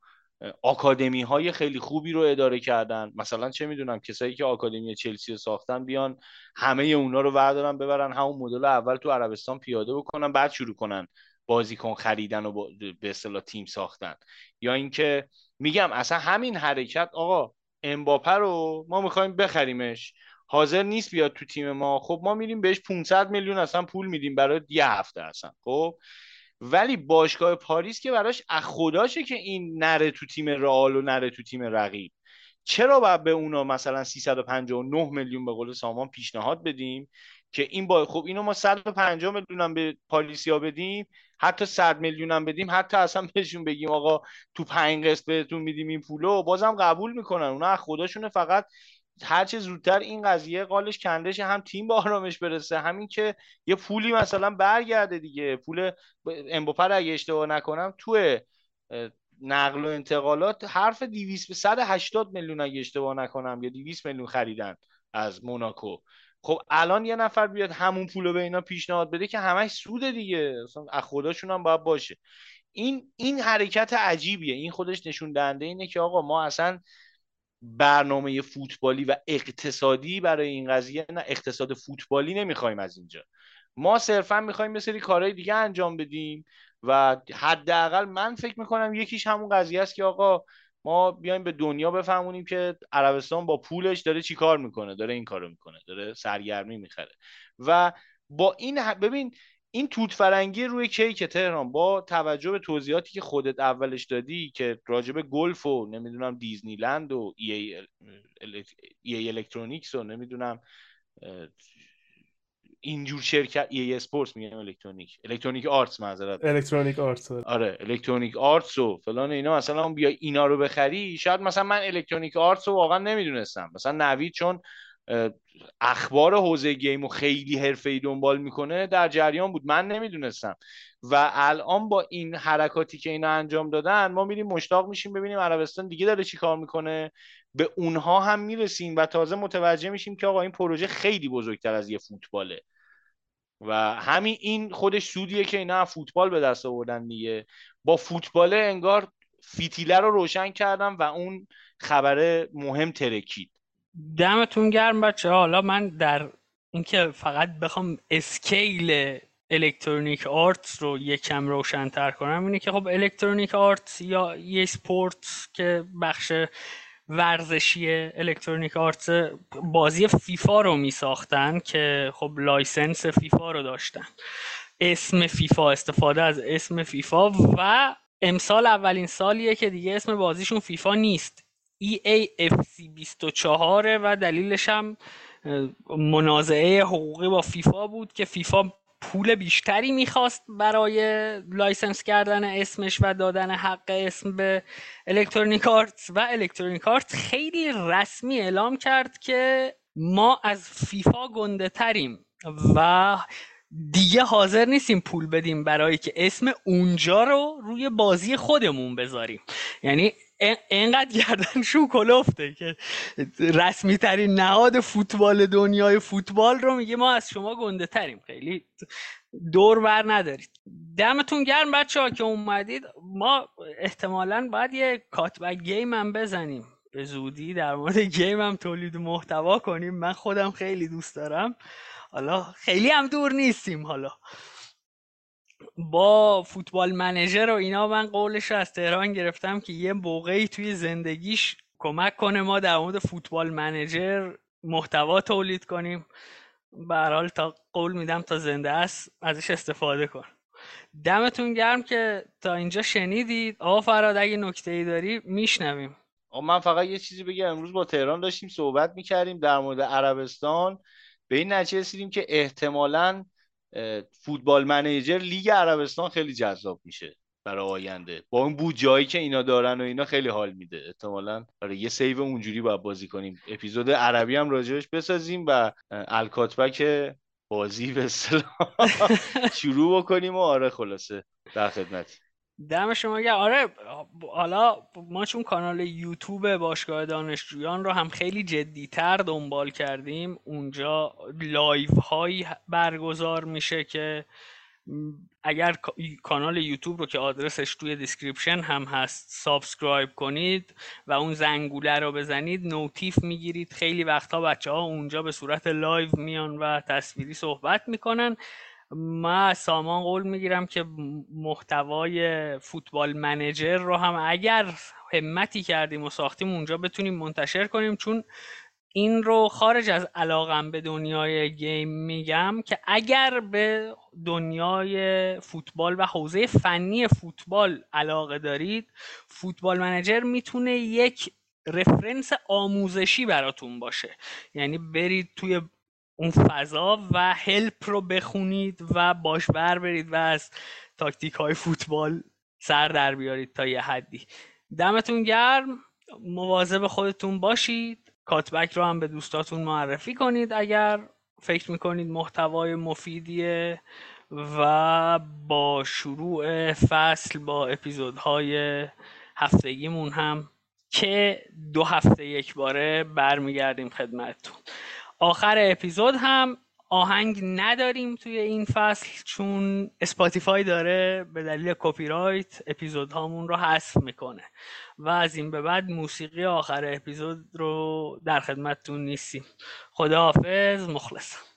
D: آکادمی های خیلی خوبی رو اداره کردن. مثلا چه می‌دونم کسایی که آکادمی چلسی رو ساختن بیان همه اونا رو وردارن ببرن همون مدل اول تو عربستان پیاده بکنن بعد شروع کنن بازیکن خریدن و به اصطلاح تیم ساختن. یا اینکه میگم اصلا همین حرکت آقا امباپه رو ما می‌خوایم بخریمش. حاضر نیست بیاد تو تیم ما. خب ما میریم بهش 500 میلیون اصلا پول میدیم برای یه هفته اصلا. خب؟ ولی باشگاه پاریس که براش خداشه که این نره تو تیم رئال و نره تو تیم رقیب. چرا باید به اونا مثلا 359 میلیون به قول سامان پیشنهاد بدیم که این با خب اینو ما 150 میلیون به پالیسیا بدیم حتی 100 میلیون هم بدیم حتی اصلا بهشون بگیم آقا تو پنج قسط بهتون میدیم این پولو بازم قبول می‌کنن. اونا از خودشونه فقط هرچه زودتر این قضیه قالش کندشه هم تیم به آرامش برسه. همین که یه پولی مثلا برگرده دیگه. پول امبوپر اگه اشتباه نکنم تو نقل و انتقالات. حرف 200 به 180 میلیون اگه اشتباه نکنم یا 200 میلیون خریدن از موناکو. خب الان یه نفر بیاد همون پولو به اینا پیشنهاد بده که همش سود دیگه. اصلا از خودشون هم باید باشه. این این حرکت عجیبیه. این خودش نشون دهنده اینه که آقا ما اصلا برنامه فوتبالی و اقتصادی برای این قضیه نه اقتصاد فوتبالی نمی‌خوایم از اینجا. ما صرفا می‌خوایم یه سری کارهای دیگه انجام بدیم و حداقل من فکر می‌کنم یکیش همون قضیه است که آقا ما بیایم به دنیا بفهمونیم که عربستان با پولش داره چیکار می‌کنه داره این کارو می‌کنه داره سرگرمی می‌خره. و با این ببین این توت فرنگی روی کیک تهران؟ با توجه به توضیحاتی که خودت اولش دادی که راجب گلف و نمی‌دونم دیزنی لند و ای, ای, ای Electronics و نمی‌دونم اینجور شرکت EA Sports میگم الکترونیک. Electronic Arts معذرت
B: Electronic Arts
D: آره. Electronic Arts و فلان اینا. مثلا بیا اینا رو بخری شاید مثلا من Electronic Arts رو واقعا نمی‌دونستم. مثلا نوید چون اخبار حوزه game و خیلی ای دنبال می‌کنه در جریان بود. من نمی‌دونستم. و الان با این حرکاتی که اینا انجام دادن ما میریم مشتاق میشیم ببینیم عربستان دیگه داره چی کار می‌کنه. به اونها هم می‌رسیم و تازه متوجه میشیم که آقا این پروژه خیلی بزرگتر از یه فوتباله. و همین این خودش سودیه که اینا فوتبال به دست آوردن دیگه. با فوتباله انگار فیتیله رو روشن کردم و اون خبره مهم ترکید.
A: دمتون گرم بچه حالا من در اینکه فقط بخوام scale Electronic Arts رو یکم روشنتر کنم اینه که خب Electronic Arts یا EA Sports که بخش ورزشی Electronic Arts بازی فیفا رو می ساختن که خب license فیفا رو داشتن. اسم فیفا استفاده از اسم فیفا و امسال اولین سالیه که دیگه اسم بازیشون فیفا نیست. EA FC 24 و دلیلش هم منازعه حقوقی با فیفا بود که فیفا پول بیشتری می‌خواست برای license کردن اسمش و دادن حق اسم به الکترونیک آرت و الکترونیک آرت خیلی رسمی اعلام کرد که ما از فیفا گنده تریم و دیگه حاضر نیستیم پول بدیم برای که اسم اونجا رو روی بازی خودمون بذاریم. یعنی اینقدر گردن شو کلفته که رسمی ترین نهاد فوتبال دنیای فوتبال رو میگه ما از شما گنده تریم. خیلی دور بر ندارید. دمتون گرم بچه ها که اومدید. ما احتمالا باید یه کاتبک گیم هم بزنیم. به زودی در مورد گیم هم تولید محتوا کنیم. من خودم خیلی دوست دارم. حالا خیلی هم دور نیستیم حالا. با فوتبال منیجر و اینا من قولش رو از تهران گرفتم که یه موقعی توی زندگیش کمک کنه ما در مورد فوتبال منیجر محتوا تولید کنیم. به حال تا قول میدم تا زنده است ازش استفاده کن. دمتون گرم که تا اینجا شنیدید. آقا فرهاد اگه نکته ای داری میشنویم.
D: من فقط یه چیزی بگم. امروز با تهران داشتیم صحبت می‌کردیم در مورد عربستان. به این نتیجه رسیدیم که احتمالاً Football Manager لیگ عربستان خیلی جذاب میشه برای آینده. با اون بودجه‌ای که اینا دارن و اینا خیلی حال میده. احتمالا برای یه save اونجوری باید بازی کنیم. اپیزود عربی هم راجبش بسازیم و الکاتبک بازی به <laughs> شروع بکنیم و آره خلاصه در خدمتی
A: دم شما گرم. آره حالا ما چون کانال یوتیوب باشگاه دانشجویان رو هم خیلی جدیتر دنبال کردیم اونجا live هایی برگزار میشه که اگر کانال یوتیوب رو که آدرسش توی description هم هست subscribe کنید و اون زنگوله رو بزنید notif می‌گیرید. خیلی وقتها بچه ها اونجا به صورت live میان و تصویری صحبت می‌کنن. ما سامان قول می‌گیرم که محتوای فوتبال منیجر رو هم اگر همتی کردیم و ساختیم اونجا بتونیم منتشر کنیم چون این رو خارج از علاقم به دنیای گیم میگم که اگر به دنیای فوتبال و حوزه فنی فوتبال علاقه دارید فوتبال منیجر می‌تونه یک رفرنس آموزشی براتون باشه. یعنی برید توی اون فضا و هلپ رو بخونید و باش بر برید و از تاکتیک های فوتبال سر در بیارید تا یه حدی. دمتون گرم. مواظب خودتون باشید. کاتبک رو هم به دوستاتون معرفی کنید اگر فکر می‌کنید محتوای مفیدیه و با شروع فصل با اپیزودهای هفتگیمون هم که دو هفته یک باره برمیگردیم خدمتتون. آخر اپیزود هم آهنگ نداریم توی این فصل چون Spotify داره به دلیل کپی رایت اپیزود هامون رو حذف می‌کنه. و از این به بعد موسیقی آخر اپیزود رو در خدمتتون نیستیم. خداحافظ مخلصم.